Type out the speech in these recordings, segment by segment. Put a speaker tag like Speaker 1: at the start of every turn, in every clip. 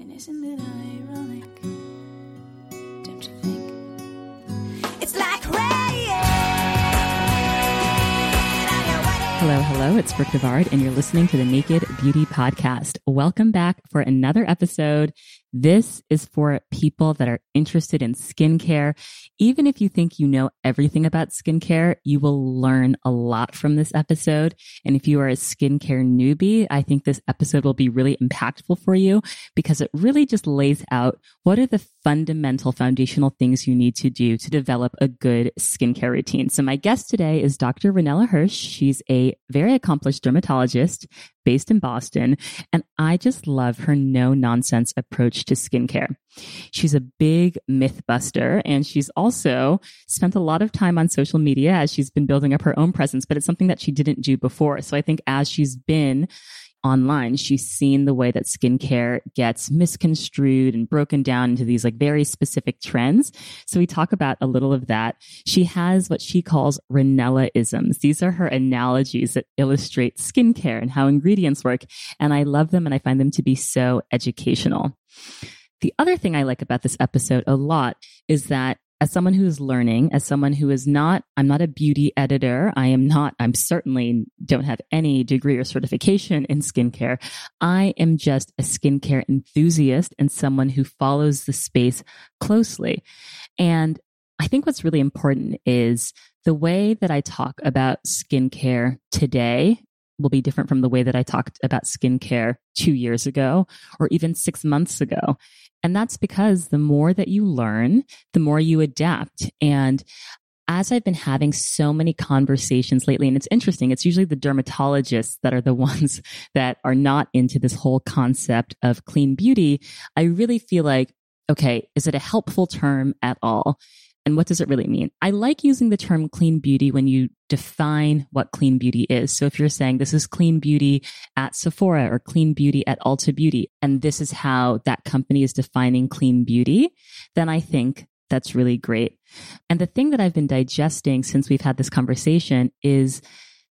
Speaker 1: And isn't it ironic? Don't you think? It's like rain.
Speaker 2: Hello, hello. It's Brooke Devard, and you're listening to the Naked Beauty Podcast. Welcome back for another episode. This is for people that are interested in skincare. Even if you think you know everything about skincare, you will learn a lot from this episode. And if you are a skincare newbie, I think this episode will be really impactful for you because it really just lays out what are the fundamental foundational things you need to do to develop a good skincare routine. So my guest today is Dr. Ranella Hirsch. She's a very accomplished dermatologist based in Boston. And I just love her no nonsense approach to skincare. She's a big myth buster and she's also spent a lot of time on social media as she's been building up her own presence, but it's something that she didn't do before. So I think as she's been online, she's seen the way that skincare gets misconstrued and broken down into these like very specific trends. So we talk about a little of that. She has what she calls Ranella-isms. These are her analogies that illustrate skincare and how ingredients work. And I love them and I find them to be so educational. The other thing I like about this episode a lot is that as someone who is learning, as someone who is not, I'm not a beauty editor. I am not, I'm certainly don't have any degree or certification in skincare. I am just a skincare enthusiast and someone who follows the space closely. And I think what's really important is the way that I talk about skincare today will be different from the way that I talked about skincare two years ago or even six months ago. And that's because the more that you learn, the more you adapt. And as I've been having so many conversations lately, and it's interesting, it's usually the dermatologists that are the ones that are not into this whole concept of clean beauty. I really feel like, okay, is it a helpful term at all? And what does it really mean? I like using the term clean beauty when you define what clean beauty is. So if you're saying this is clean beauty at Sephora or clean beauty at Ulta Beauty, and this is how that company is defining clean beauty, then I think that's really great. And the thing that I've been digesting since we've had this conversation is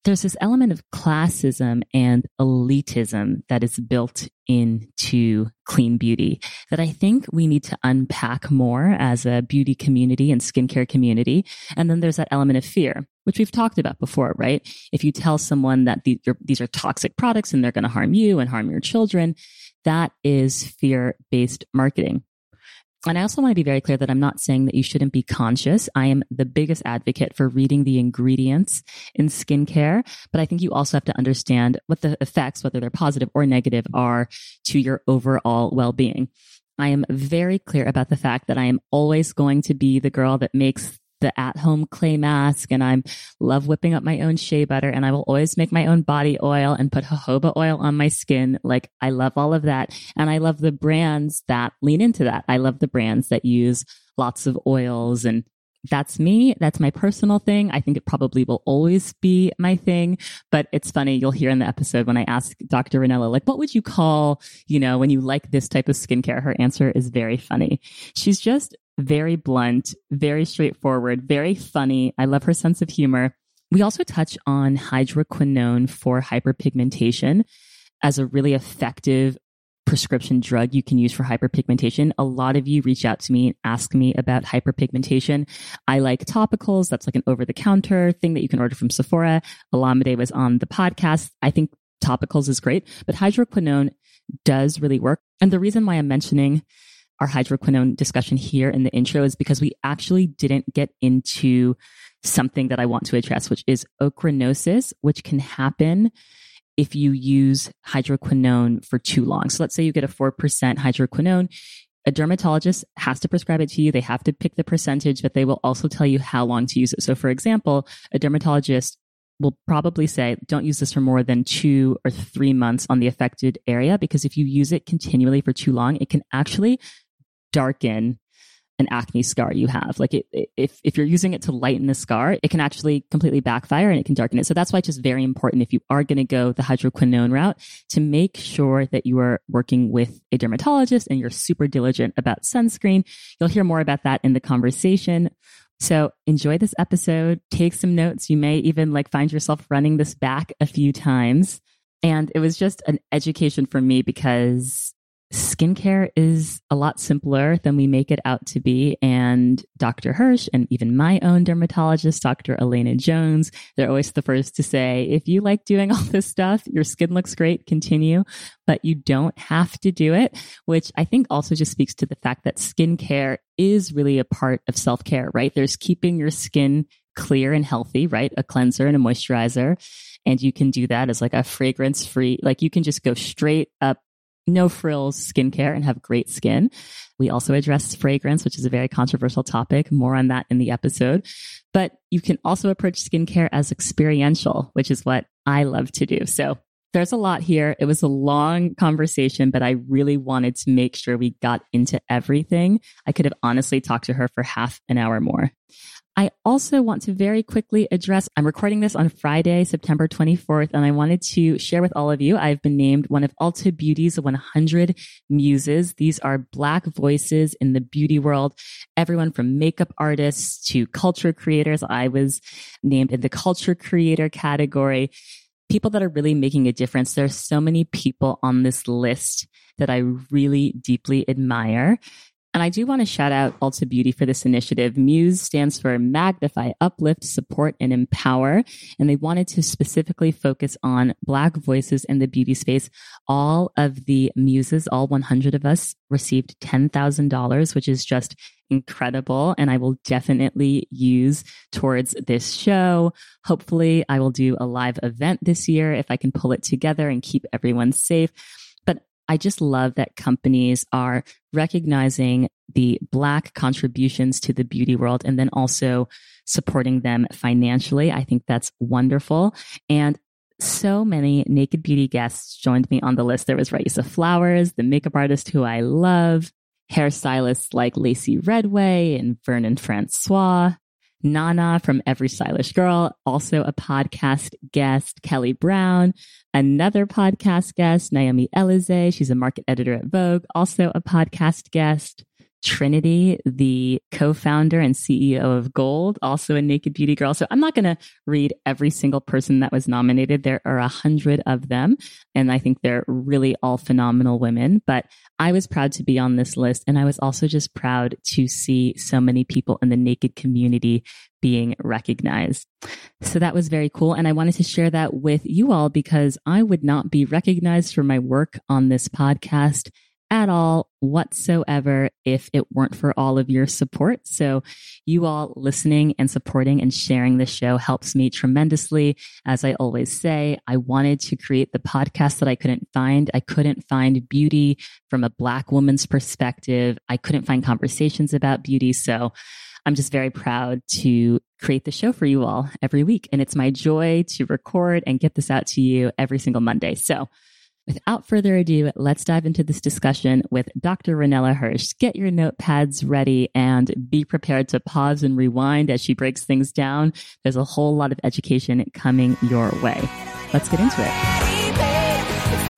Speaker 2: there's this element of classism and elitism that is built into clean beauty that I think we need to unpack more as a beauty community and skincare community. And then there's that element of fear, which we've talked about before, right? If you tell someone that these are, toxic products and they're going to harm you and harm your children, that is fear based marketing. And I also want to be very clear that I'm not saying that you shouldn't be conscious. I am the biggest advocate for reading the ingredients in skincare, but I think you also have to understand what the effects, whether they're positive or negative, are to your overall well-being. I am very clear about the fact that I am always going to be the girl that makes the at home clay mask and I'm love whipping up my own shea butter and I will always make my own body oil and put jojoba oil on my skin. Like I love all of that. And I love the brands that lean into that. I love the brands that use lots of oils and that's me. That's my personal thing. I think it probably will always be my thing. But it's funny. You'll hear in the episode when I ask Dr. Ranella, like, what would you call, you know, when you like this type of skincare? Her answer is very funny. She's just very blunt, very straightforward, very funny. I love her sense of humor. We also touch on hydroquinone for hyperpigmentation as a really effective prescription drug you can use for hyperpigmentation. A lot of you reach out to me and ask me about hyperpigmentation. I like topicals. That's like an over the counter thing that you can order from Sephora. Olamide was on the podcast. I think topicals is great, but hydroquinone does really work. And the reason why I'm mentioning our hydroquinone discussion here in the intro is because we actually didn't get into something that I want to address, which is ochranosis, which can happen if you use hydroquinone for too long. So let's say you get a 4% hydroquinone. A dermatologist has to prescribe it to you. They have to pick the percentage, but they will also tell you how long to use it. So for example, a dermatologist will probably say, don't use this for more than two or three months on the affected area, because if you use it continually for too long, it can actually darken an acne scar you have. Like it, if, if you're using it to lighten the scar, it can actually completely backfire and it can darken it. So that's why it's just very important if you are going to go the hydroquinone route to make sure that you are working with a dermatologist and you're super diligent about sunscreen. You'll hear more about that in the conversation. So enjoy this episode, take some notes. You may even like find yourself running this back a few times. And it was just an education for me because skincare is a lot simpler than we make it out to be. And Dr. Hirsch and even my own dermatologist, Dr. Elena Jones, they're always the first to say, if you like doing all this stuff, your skin looks great, continue, but you don't have to do it, which I think also just speaks to the fact that skincare is really a part of self care, right? There's keeping your skin clear and healthy, right? A cleanser and a moisturizer. And you can do that as like a fragrance free, like you can just go straight up no frills skincare and have great skin. We also address fragrance, which is a very controversial topic. More on that in the episode. But you can also approach skincare as experiential, which is what I love to do. So there's a lot here. It was a long conversation, but I really wanted to make sure we got into everything. I could have honestly talked to her for half an hour more. I also want to very quickly address, I'm recording this on Friday, September 24th, and I wanted to share with all of you, I've been named one of Ulta Beauty's 100 muses. These are black voices in the beauty world. Everyone from makeup artists to culture creators. I was named in the culture creator category. People that are really making a difference. There's so many people on this list that I really deeply admire. And I do want to shout out Ulta Beauty for this initiative. Muse stands for Magnify, Uplift, Support, and Empower. And they wanted to specifically focus on Black voices in the beauty space. All of the muses, all 100 of us, received $10,000, which is just incredible. And I will definitely use towards this show. Hopefully, I will do a live event this year if I can pull it together and keep everyone safe. I just love that companies are recognizing the Black contributions to the beauty world and then also supporting them financially. I think that's wonderful. And so many naked beauty guests joined me on the list. There was Raisa Flowers, the makeup artist who I love, hairstylists like Lacy Redway and Vernon Francois, Nana from Every Stylish Girl, also a podcast guest, Kelly Brown, another podcast guest, Naomi Elizée. She's a market editor at Vogue, also a podcast guest. Trinity, the co-founder and CEO of Golde, also a naked beauty girl. So I'm not going to read every single person that was nominated. There are a hundred of them. And I think they're really all phenomenal women, but I was proud to be on this list. And I was also just proud to see so many people in the naked community being recognized. So that was very cool. And I wanted to share that with you all because I would not be recognized for my work on this podcast at all whatsoever if it weren't for all of your support. So you all listening and supporting and sharing the show helps me tremendously. As I always say, I wanted to create the podcast that I couldn't find. I couldn't find beauty from a black woman's perspective. I couldn't find conversations about beauty. So I'm just very proud to create the show for you all every week. And it's my joy to record and get this out to you every single Monday. So Without further ado, let's dive into this discussion with Dr. Ranella Hirsch. Get your notepads ready and be prepared to pause and rewind as she breaks things down. There's a whole lot of education coming your way. Let's get into it.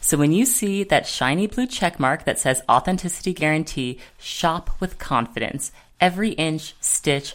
Speaker 3: So when you see that shiny blue check mark that says authenticity guarantee, shop with confidence. Every inch, stitch,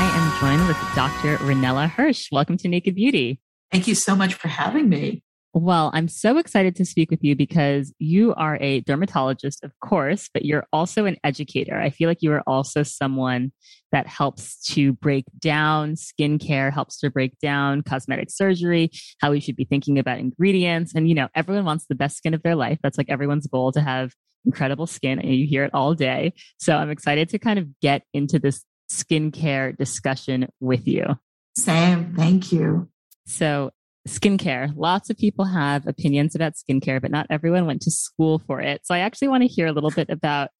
Speaker 2: I am joined with Dr. Ranella Hirsch. Welcome to Naked Beauty.
Speaker 4: Thank you so much for having me.
Speaker 2: Well, I'm so excited to speak with you because you are a dermatologist, of course, but you're also an educator. I feel like you are also someone that helps to break down skincare, helps to break down cosmetic surgery, how we should be thinking about ingredients. And, you know, everyone wants the best skin of their life. That's like everyone's goal to have incredible skin, and you hear it all day. So I'm excited to kind of get into this skincare discussion with you.
Speaker 4: Sam, thank you.
Speaker 2: So, skincare. Lots of people have opinions about skincare, but not everyone went to school for it. So, I actually want to hear a little bit about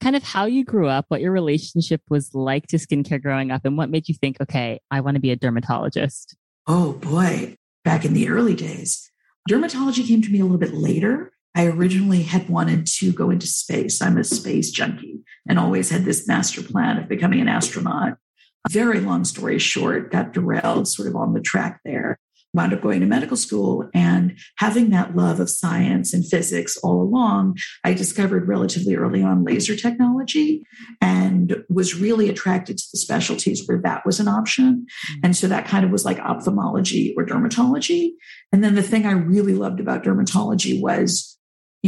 Speaker 2: kind of how you grew up, what your relationship was like to skincare growing up, and what made you think, okay, I want to be a dermatologist.
Speaker 4: Oh boy, back in the early days. Dermatology came to me a little bit later. I originally had wanted to go into space. I'm a space junkie and always had this master plan of becoming an astronaut. Very long story short, got derailed sort of on the track there. Wound up going to medical school and having that love of science and physics all along, I discovered relatively early on laser technology and was really attracted to the specialties where that was an option. Mm-hmm. And so that kind of was like ophthalmology or dermatology. And then the thing I really loved about dermatology was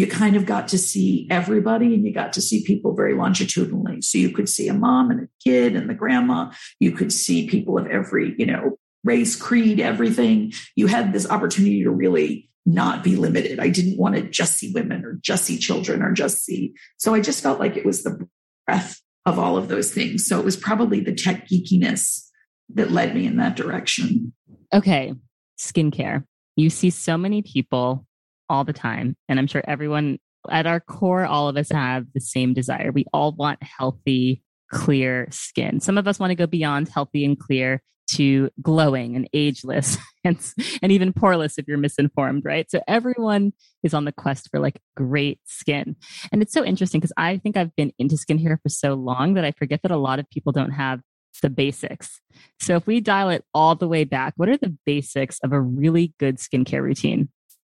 Speaker 4: you kind of got to see everybody and you got to see people very longitudinally. So you could see a mom and a kid and the grandma. You could see people of every, you know, race, creed, everything. You had this opportunity to really not be limited. I didn't want to just see women or just see children or just see. So I just felt like it was the breath of all of those things. So it was probably the tech geekiness that led me in that direction.
Speaker 2: Okay, skincare. You see so many people all the time. And I'm sure everyone at our core, all of us have the same desire. We all want healthy, clear skin. Some of us want to go beyond healthy and clear to glowing and ageless and, and even poreless if you're misinformed, right? So everyone is on the quest for like great skin. And it's so interesting because I think I've been into skincare for so long that I forget that a lot of people don't have the basics. So if we dial it all the way back, what are the basics of a really good skincare routine?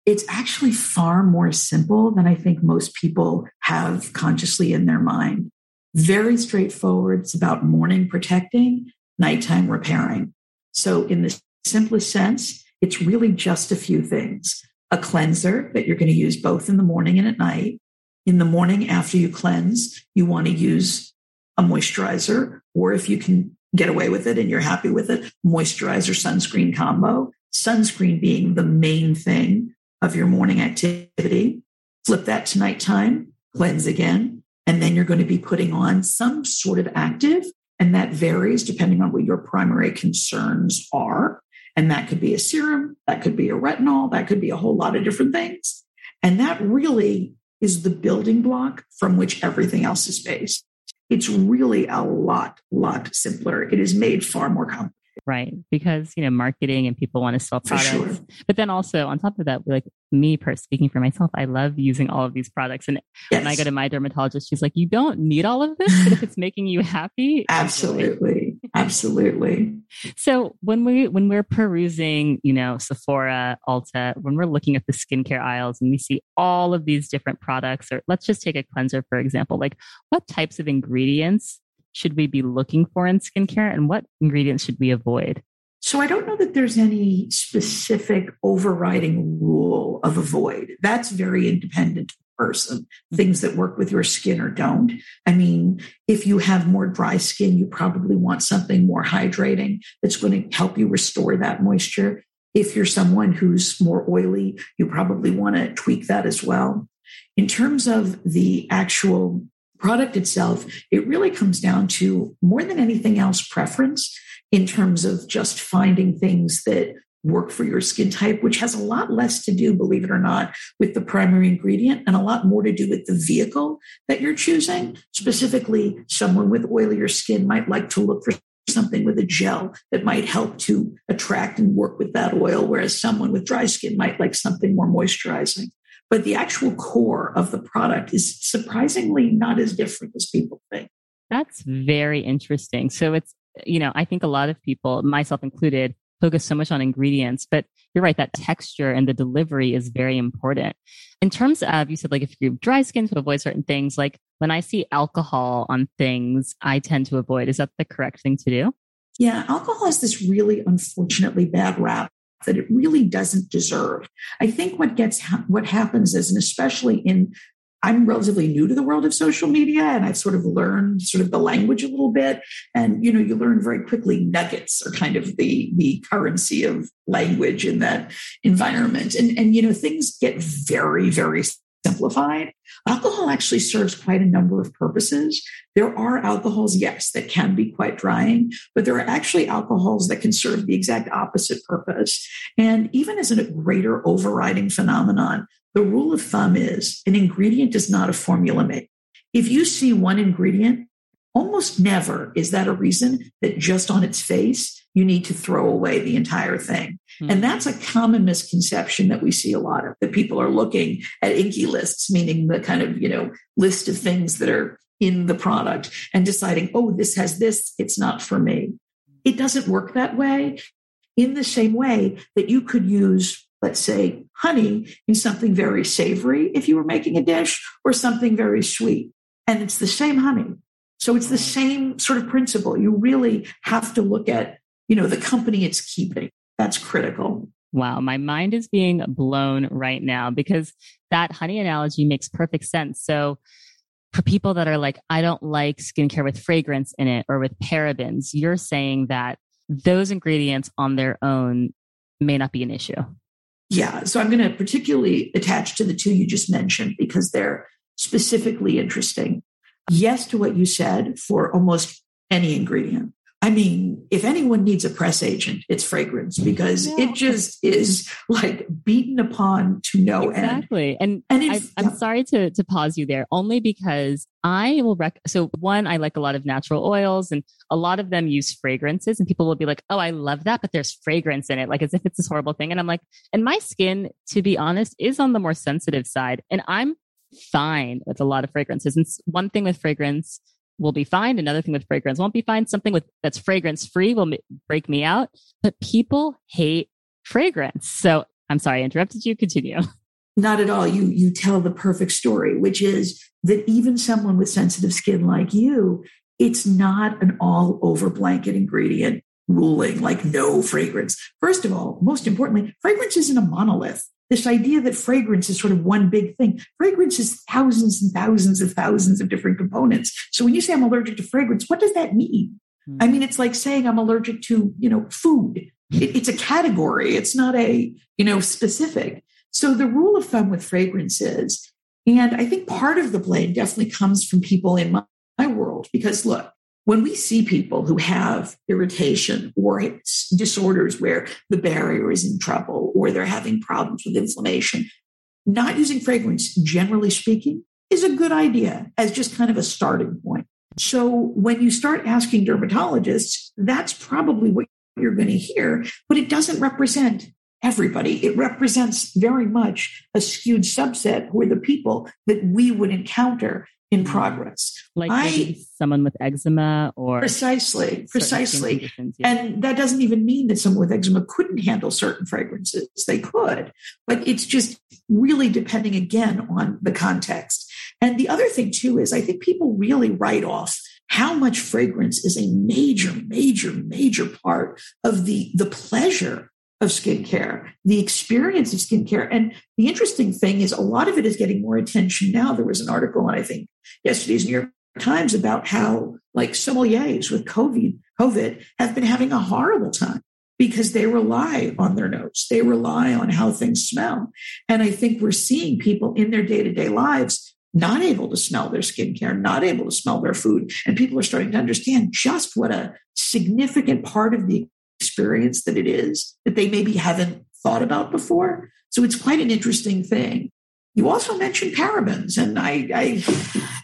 Speaker 4: It's actually far more simple than I think most people have consciously in their mind. Very straightforward. It's about morning protecting, nighttime repairing. So, in the simplest sense, it's really just a few things a cleanser that you're going to use both in the morning and at night. In the morning, after you cleanse, you want to use a moisturizer, or if you can get away with it and you're happy with it, moisturizer sunscreen combo. Sunscreen being the main thing of your morning activity, flip that to nighttime, cleanse again, and then you're going to be putting on some sort of active. And that varies depending on what your primary concerns are. And that could be a serum, that could be a retinol, that could be a whole lot of different things. And that really is the building block from which everything else is based. It's really a lot, lot simpler. It is made far more complicated.
Speaker 2: Right. Because, you know, marketing and people want to sell products.
Speaker 4: sure.
Speaker 2: But then also on top of that, like me per speaking for myself, I love using all of these products. And when I go to my dermatologist, she's like, you don't need all of this, but if it's making you happy.
Speaker 4: Absolutely. Absolutely.
Speaker 2: So when we when we're perusing, you know, Sephora, Ulta, when we're looking at the skincare aisles and we see all of these different products, or let's just take a cleanser for example, like what types of ingredients should we be looking for in skincare and what ingredients should we avoid?
Speaker 4: So I don't know that there's any specific overriding rule of avoid. That's very independent person. Things that work with your skin or don't. I mean, if you have more dry skin, you probably want something more hydrating that's going to help you restore that moisture. If you're someone who's more oily, you probably want to tweak that as well. In terms of the actual product itself, it really comes down to more than anything else preference in terms of just finding things that work for your skin type, which has a lot less to do, believe it or not, with the primary ingredient and a lot more to do with the vehicle that you're choosing. Specifically, someone with oilier skin might like to look for something with a gel that might help to attract and work with that oil, whereas someone with dry skin might like something more moisturizing. But the actual core of the product is surprisingly not as different as people think.
Speaker 2: That's very interesting. So it's, you know, I think a lot of people, myself included, focus so much on ingredients, but you're right, that texture and the delivery is very important. In terms of, you said like if you have dry skin to avoid certain things, like when I see alcohol on things, I tend to avoid. Is that the correct thing to do?
Speaker 4: Yeah, alcohol has this really unfortunately bad rap that it really doesn't deserve. I think what gets what happens is, and especially in I'm relatively new to the world of social media and I've sort of learned sort of the language a little bit. And, you know, you learn very quickly nuggets are kind of the, the currency of language in that environment. And, and, you know, things get very, very simplified. Alcohol actually serves quite a number of purposes. There are alcohols, yes, that can be quite drying, but there are actually alcohols that can serve the exact opposite purpose. And even as a greater overriding phenomenon, the rule of thumb is an ingredient is not a formula made. If you see one ingredient, almost never is that a reason that just on its face, you need to throw away the entire thing. Mm-hmm. And that's a common misconception that we see a lot of that people are looking at INCI lists, meaning the kind of, you know, list of things that are in the product and deciding, oh, this has this, it's not for me. It doesn't work that way in the same way that you could use let's say, honey in something very savory if you were making a dish or something very sweet. And it's the same honey. So it's the same sort of principle. You really have to look at, you know, the company it's keeping. That's critical.
Speaker 2: Wow, my mind is being blown right now because that honey analogy makes perfect sense. So for people that are like, I don't like skincare with fragrance in it or with parabens, you're saying that those ingredients on their own may not be an issue.
Speaker 4: Yeah. So I'm going to particularly attach to the two you just mentioned because they're specifically interesting. Yes to what you said for almost any ingredient. I mean, if anyone needs a press agent, it's fragrance because yeah. it just is like beaten upon to no
Speaker 2: exactly.
Speaker 4: end.
Speaker 2: Exactly. And, and I, am yeah. sorry to, to pause you there only because I will rec. So one, I like a lot of natural oils and a lot of them use fragrances and people will be like, Oh, I love that, but there's fragrance in it. Like as if it's this horrible thing. And I'm like, and my skin, to be honest, is on the more sensitive side and I'm fine with a lot of fragrances. And one thing with fragrance will be fine. Another thing with fragrance won't be fine. Something with that's fragrance free will break me out. But people hate fragrance. So I'm sorry, I interrupted you. Continue.
Speaker 4: Not at all. You you tell the perfect story, which is that even someone with sensitive skin like you, it's not an all over blanket ingredient ruling like no fragrance. First of all, most importantly, fragrance isn't a monolith this idea that fragrance is sort of one big thing. Fragrance is thousands and thousands of thousands of different components. So when you say I'm allergic to fragrance, what does that mean? Mm-hmm. I mean, it's like saying I'm allergic to, you know, food. It, it's a category. It's not a, you know, specific. So the rule of thumb with fragrances, and I think part of the blame definitely comes from people in my, my world, because look, when we see people who have irritation or disorders where the barrier is in trouble or they're having problems with inflammation, not using fragrance, generally speaking, is a good idea as just kind of a starting point. So when you start asking dermatologists, that's probably what you're going to hear, but it doesn't represent everybody. It represents very much a skewed subset who are the people that we would encounter in mm-hmm. progress.
Speaker 2: Like I, someone with eczema or
Speaker 4: precisely, precisely. Yeah. And that doesn't even mean that someone with eczema couldn't handle certain fragrances. They could, but it's just really depending again on the context. And the other thing too is I think people really write off how much fragrance is a major, major, major part of the, the pleasure of skincare, the experience of skincare. And the interesting thing is a lot of it is getting more attention now. There was an article, I think, yesterday's New York Times about how like sommeliers with COVID, COVID have been having a horrible time because they rely on their nose. They rely on how things smell. And I think we're seeing people in their day to day lives not able to smell their skincare, not able to smell their food. And people are starting to understand just what a significant part of the experience that it is that they maybe haven't thought about before. So it's quite an interesting thing. You also mentioned parabens, and I, I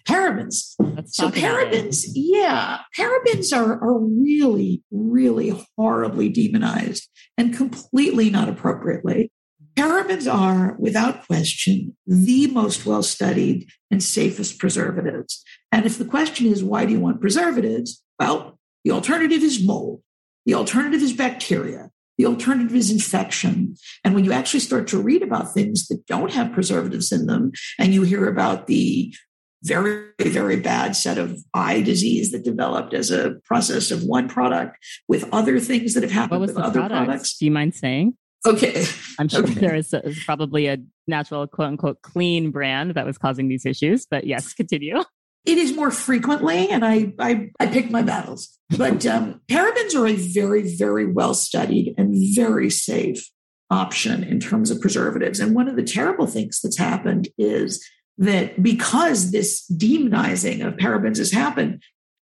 Speaker 4: parabens.
Speaker 2: Let's
Speaker 4: So parabens, yeah, parabens are are really, really horribly demonized and completely not appropriately. Parabens are, without question, the most well studied and safest preservatives. And if the question is, why do you want preservatives? Well, the alternative is mold. The alternative is bacteria. The alternative is infection. And when you actually start to read about things that don't have preservatives in them, and you hear about the very, very bad set of eye disease that developed as a process of one product with other things that have happened with
Speaker 2: the
Speaker 4: other
Speaker 2: product?
Speaker 4: products.
Speaker 2: Do you mind saying?
Speaker 4: Okay.
Speaker 2: I'm sure
Speaker 4: Okay.
Speaker 2: there is, is probably a natural, quote unquote, clean brand that was causing these issues. But yes, continue.
Speaker 4: It is more frequently, and I I, I pick my battles. But um, parabens are a very, very well studied and very safe option in terms of preservatives. And one of the terrible things that's happened is that because this demonizing of parabens has happened,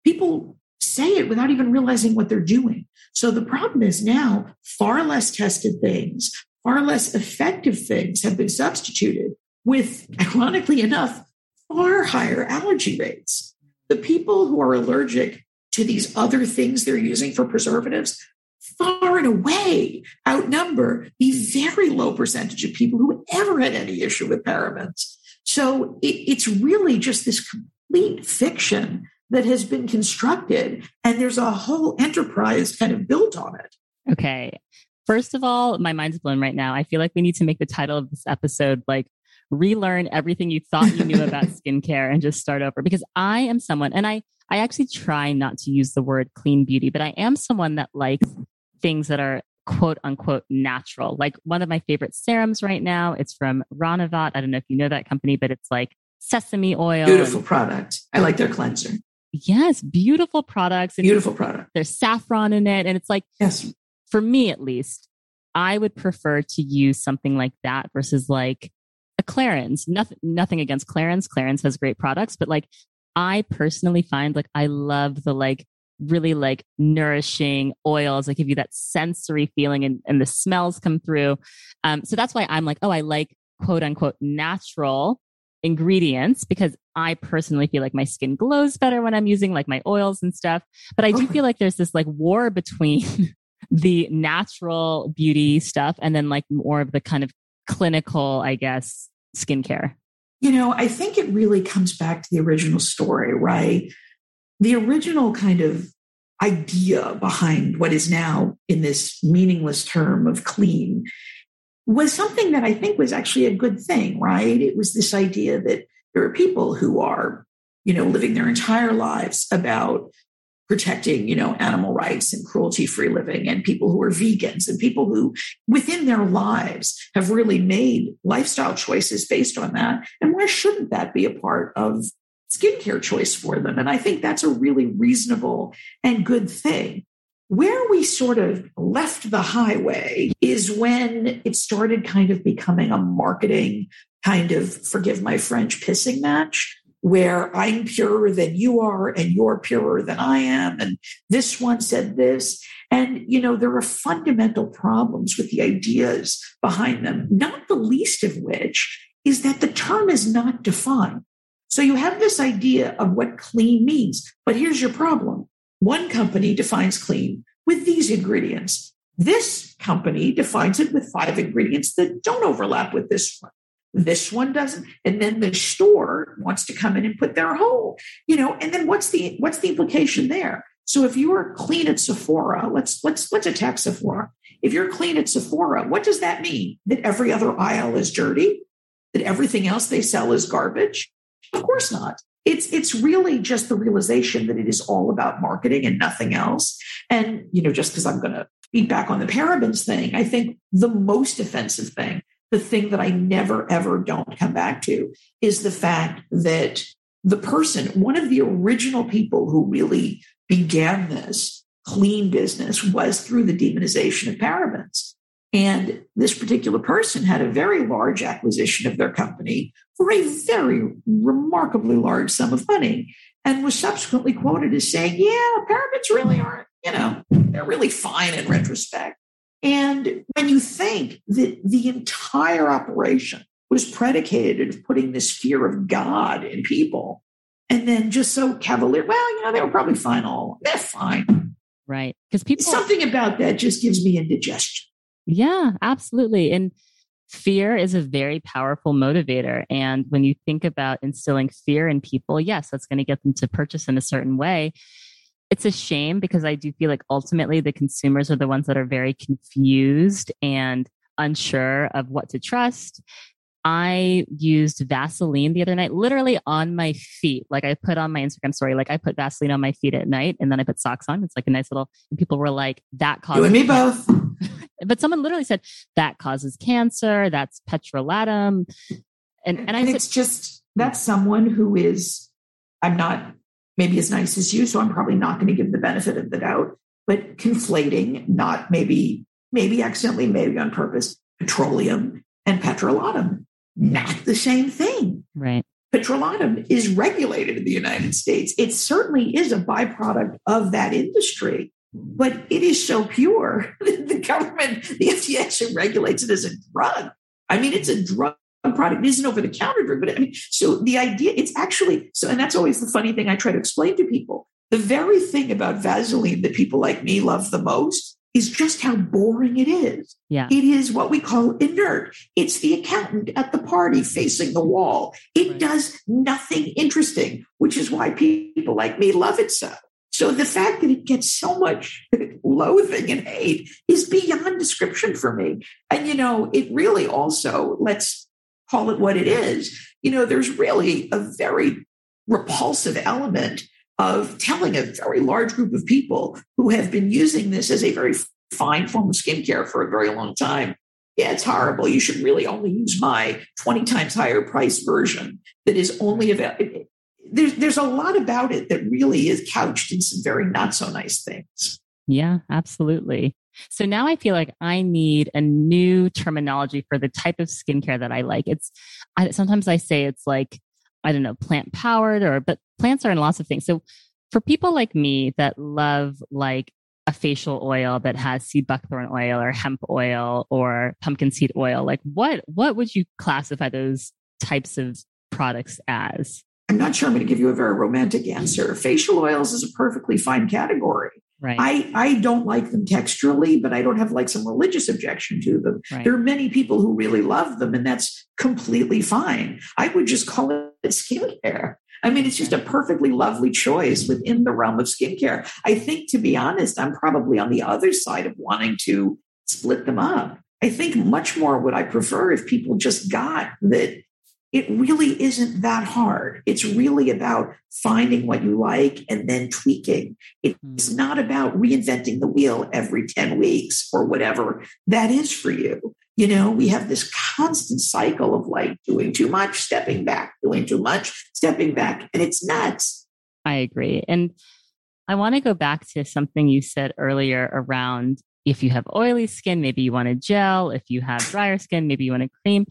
Speaker 4: people say it without even realizing what they're doing. So the problem is now far less tested things, far less effective things have been substituted with, ironically enough, far higher allergy rates. The people who are allergic to these other things they're using for preservatives far and away outnumber the very low percentage of people who ever had any issue with parabens. So it, it's really just this complete fiction that has been constructed, and there's a whole enterprise kind of built on it.
Speaker 2: Okay. First of all, my mind's blown right now. I feel like we need to make the title of this episode like relearn everything you thought you knew about skincare and just start over because I am someone and I I actually try not to use the word clean beauty, but I am someone that likes things that are quote unquote natural. Like one of my favorite serums right now, it's from Ranavat. I don't know if you know that company, but it's like sesame oil. and-
Speaker 4: Beautiful product. I like their cleanser.
Speaker 2: yes, beautiful products. And
Speaker 4: Beautiful product.
Speaker 2: there's saffron in it. And it's like
Speaker 4: Yes.
Speaker 2: for me at least, I would prefer to use something like that versus like a Clarins. Nothing, nothing against Clarins. Clarins has great products, but like I personally find like I love the like really like nourishing oils that give you that sensory feeling and, and the smells come through. Um, so that's why I'm like, oh, I like quote unquote natural ingredients because I personally feel like my skin glows better when I'm using like my oils and stuff. But I do feel like there's this like war between the natural beauty stuff and then like more of the kind of clinical, I guess, skincare.
Speaker 4: You know, I think it really comes back to the original story, right? The original kind of idea behind what is now in this meaningless term of clean was something that I think was actually a good thing, right? It was this idea that there are people who are, you know, living their entire lives about protecting, you know, animal rights and cruelty free living and people who are vegans and people who within their lives have really made lifestyle choices based on that. And why shouldn't that be a part of skincare choice for them? And I think that's a really reasonable and good thing. Where we sort of left the highway is when it started kind of becoming a marketing kind of, forgive my French, pissing match where I'm purer than you are and you're purer than I am. And this one said this. And, you know, there are fundamental problems with the ideas behind them, not the least of which is that the term is not defined. So you have this idea of what clean means, but here's your problem. One company defines clean with these ingredients. This company defines it with five ingredients that don't overlap with this one. This one doesn't. And then the store wants to come in and put their whole, you know, and then what's the what's the implication there? So if you are clean at Sephora, let's let's let's attack Sephora. If you're clean at Sephora, what does that mean? That every other aisle is dirty? That everything else they sell is garbage? Of course not. It's it's really just the realization that it is all about marketing and nothing else. And you know, just because I'm going to beat back on the parabens thing, I think the most offensive thing, the thing that I never ever don't come back to, is the fact that the person, one of the original people who really began this, clean business was through the demonization of parabens. And this particular person had a very large acquisition of their company for a very remarkably large sum of money and was subsequently quoted as saying, Yeah, parabens really aren't, you know, they're really fine in retrospect. And when you think that the entire operation was predicated of putting this fear of God in people, and then just so cavalier, well, you know, they were probably fine all, they're fine.
Speaker 2: Right. Because people,
Speaker 4: Something about that just gives me indigestion.
Speaker 2: yeah, absolutely. And fear is a very powerful motivator. And when you think about instilling fear in people, yes, that's going to get them to purchase in a certain way. It's a shame because I do feel like ultimately the consumers are the ones that are very confused and unsure of what to trust. I used Vaseline the other night, literally on my feet. Like I put on my Instagram story, like I put Vaseline on my feet at night and then I put socks on. It's like a nice little, and people were like, that causes
Speaker 4: You and me both.
Speaker 2: But someone literally said, that causes cancer. That's petrolatum. And, and I
Speaker 4: and
Speaker 2: said,
Speaker 4: it's just that's someone who is i'm not maybe as nice as you so i'm probably not going to give the benefit of the doubt but conflating not maybe maybe accidentally maybe on purpose petroleum and petrolatum not the same thing.
Speaker 2: Right.
Speaker 4: petrolatum is regulated in the united states. It certainly is a byproduct of that industry but it is so pure the government the fda actually regulates it as a drug. I mean it's a drug product it isn't over the counter drug but i mean so the idea it's actually so and that's always the funny thing i try to explain to people the very thing about vaseline that people like me love the most is just how boring it is
Speaker 2: Yeah.
Speaker 4: it is what we call inert. It's the accountant at the party facing the wall. It
Speaker 2: Right.
Speaker 4: does nothing interesting, which is why people like me love it so. So the fact that it gets so much loathing and hate is beyond description for me. And, you know, it really also, let's call it what it is, you know, there's really a very repulsive element of telling a very large group of people who have been using this as a very fine form of skincare for a very long time. Yeah, it's horrible. You should really only use my 20 times higher price version that is only available. There's, there's a lot about it that really is couched in some very not so nice things.
Speaker 2: Yeah, absolutely. So now I feel like I need a new terminology for the type of skincare that I like. It's I, sometimes I say it's like I don't know, plant powered or but plants are in lots of things. So for people like me that love like a facial oil that has sea buckthorn oil or hemp oil or pumpkin seed oil, like what what would you classify those types of products as?
Speaker 4: I'm not sure I'm going to give you a very romantic answer. Facial oils is a perfectly fine category.
Speaker 2: Right.
Speaker 4: I, I don't like them texturally, but I don't have like some religious objection to them.
Speaker 2: right.
Speaker 4: There are many people who really love them, and that's completely fine. I would just call it skincare. I mean, it's just a perfectly lovely choice within the realm of skincare. I think, to be honest, I'm probably on the other side of wanting to split them up. I think much more would I prefer if people just got that it really isn't that hard. It's really about finding what you like and then tweaking. It's hmm. not about reinventing the wheel every 10 weeks or whatever that is for you. You know, we have this constant cycle of like doing too much, stepping back, doing too much, stepping back, and it's nuts.
Speaker 2: I agree. And I want to go back to something you said earlier around if you have oily skin, maybe you want a gel. If you have drier skin, maybe you want a cream.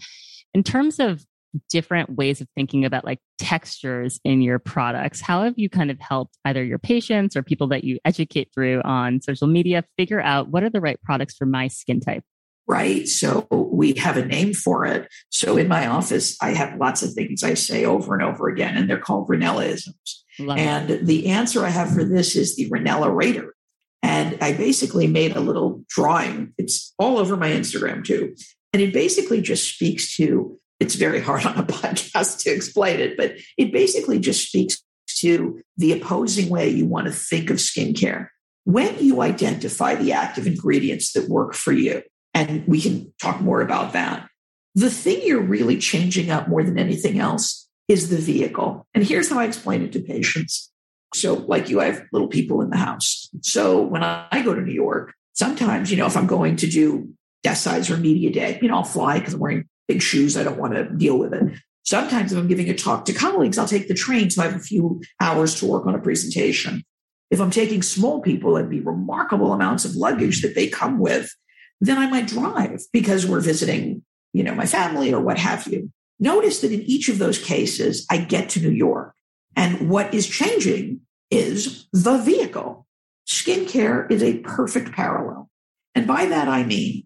Speaker 2: In terms of different ways of thinking about like textures in your products, how have you kind of helped either your patients or people that you educate through on social media figure out what are the right products for my skin type?
Speaker 4: right? So we have a name for it. So in my office, I have lots of things I say over and over again, and they're called Ranellaisms.
Speaker 2: Love it.
Speaker 4: And the answer I have for this is the Ranella Raider. And I basically made a little drawing. It's all over my Instagram too. And it basically just speaks to, it's very hard on a podcast to explain it, but it basically just speaks to the opposing way you want to think of skincare. When you identify the active ingredients that work for you, and we can talk more about that, the thing you're really changing up more than anything else is the vehicle. And here's how I explain it to patients. So, like you, I have little people in the house. So, when I go to New York, sometimes, you know, if I'm going to do desksides or media day, you know, I'll fly because I'm wearing big shoes. I don't want to deal with it. Sometimes, if I'm giving a talk to colleagues, I'll take the train. So, I have a few hours to work on a presentation. If I'm taking small people and the remarkable amounts of luggage that they come with, then I might drive because we're visiting, you know, my family or what have you. Notice that in each of those cases, I get to New York. And what is changing is the vehicle. Skincare is a perfect parallel. And by that, I mean,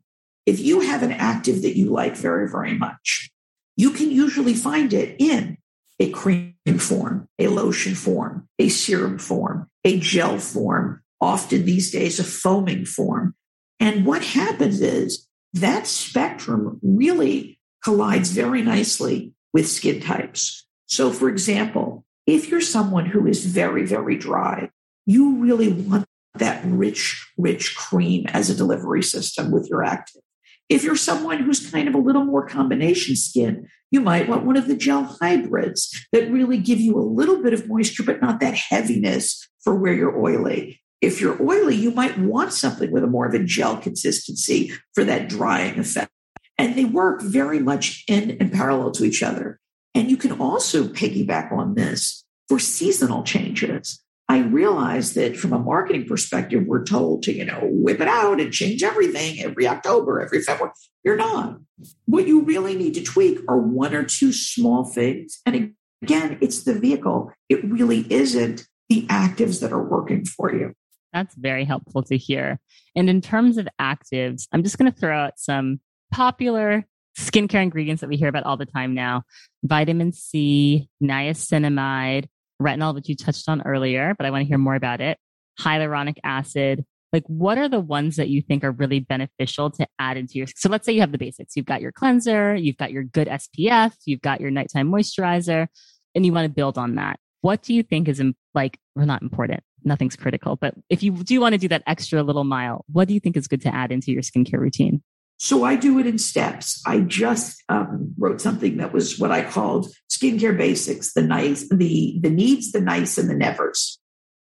Speaker 4: if you have an active that you like very, very much, you can usually find it in a cream form, a lotion form, a serum form, a gel form, often these days a foaming form. And what happens is that spectrum really collides very nicely with skin types. So, for example, if you're someone who is very, very dry, you really want that rich, rich cream as a delivery system with your active. If you're someone who's kind of a little more combination skin, you might want one of the gel hybrids that really give you a little bit of moisture, but not that heaviness for where you're oily. If you're oily, you might want something with a more of a gel consistency for that drying effect. And they work very much in, and parallel to each other. And you can also piggyback on this for seasonal changes. I realize that from a marketing perspective, we're told to, you know, whip it out and change everything every October, every February. You're not. What you really need to tweak are one or two small things. And again, it's the vehicle. It really isn't the actives that are working for you.
Speaker 2: That's very helpful to hear. And in terms of actives, I'm just going to throw out some popular skincare ingredients that we hear about all the time now vitamin C, niacinamide, retinol, which you touched on earlier, but I want to hear more about it, hyaluronic acid. Like, what are the ones that you think are really beneficial to add into your? So, let's say you have the basics. You've got your cleanser, you've got your good SPF, you've got your nighttime moisturizer, and you want to build on that. What do you think is like, well, not important? Nothing's critical, but if you do want to do that extra little mile, what do you think is good to add into your skincare routine?
Speaker 4: So I do it in steps. I just um, wrote something that was what I called skincare basics: the nice, the the needs, the nice, and the nevers.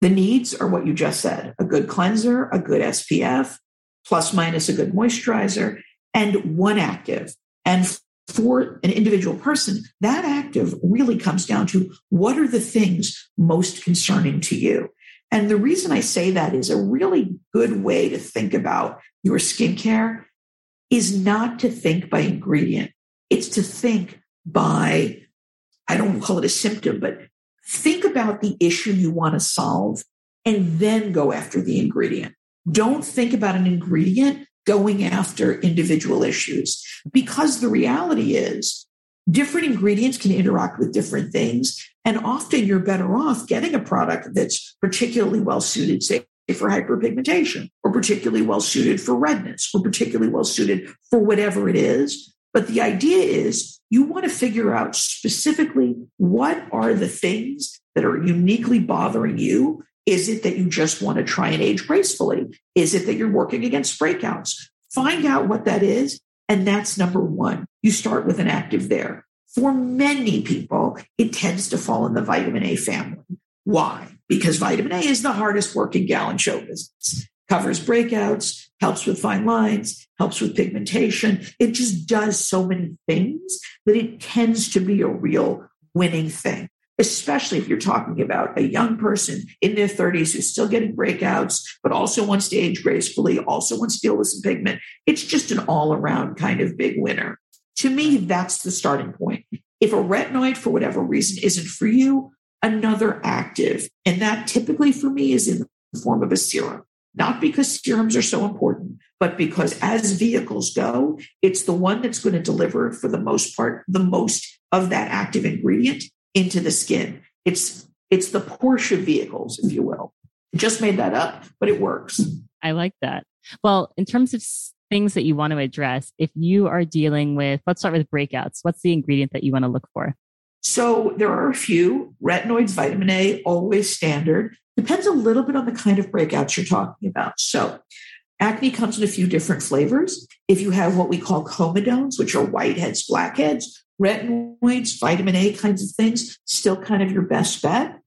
Speaker 4: The needs are what you just said: a good cleanser, a good SPF, plus minus a good moisturizer, and one active. And for an individual person, that active really comes down to what are the things most concerning to you. And the reason I say that is a really good way to think about your skincare is not to think by ingredient. It's to think by, I don't call it a symptom, but think about the issue you want to solve and then go after the ingredient. Don't think about an ingredient going after individual issues because the reality is different ingredients can interact with different things. And often you're better off getting a product that's particularly well suited, say, for hyperpigmentation or particularly well suited for redness or particularly well suited for whatever it is. But the idea is you want to figure out specifically what are the things that are uniquely bothering you. Is it that you just want to try and age gracefully? Is it that you're working against breakouts? Find out what that is. And that's number one. You start with an active there. For many people, it tends to fall in the vitamin A family. Why? Because vitamin A is the hardest working gal in show business. Covers breakouts, helps with fine lines, helps with pigmentation. It just does so many things that it tends to be a real winning thing, especially if you're talking about a young person in their 30s who's still getting breakouts, but also wants to age gracefully, also wants to deal with some pigment. It's just an all around kind of big winner. To me, that's the starting point. If a retinoid, for whatever reason, isn't for you, another active. And that typically for me is in the form of a serum, not because serums are so important, but because as vehicles go, it's the one that's going to deliver for the most part, the most of that active ingredient into the skin. It's, it's the Porsche vehicles, if you will. Just made that up, but it works.
Speaker 2: I like that. Well, in terms of things that you want to address, if you are dealing with, let's start with breakouts. What's the ingredient that you want to look for?
Speaker 4: So there are a few retinoids, vitamin A, always standard. Depends a little bit on the kind of breakouts you're talking about. So acne comes in a few different flavors. If you have what we call comedones, which are whiteheads, blackheads, retinoids, vitamin A kinds of things, still kind of your best bet.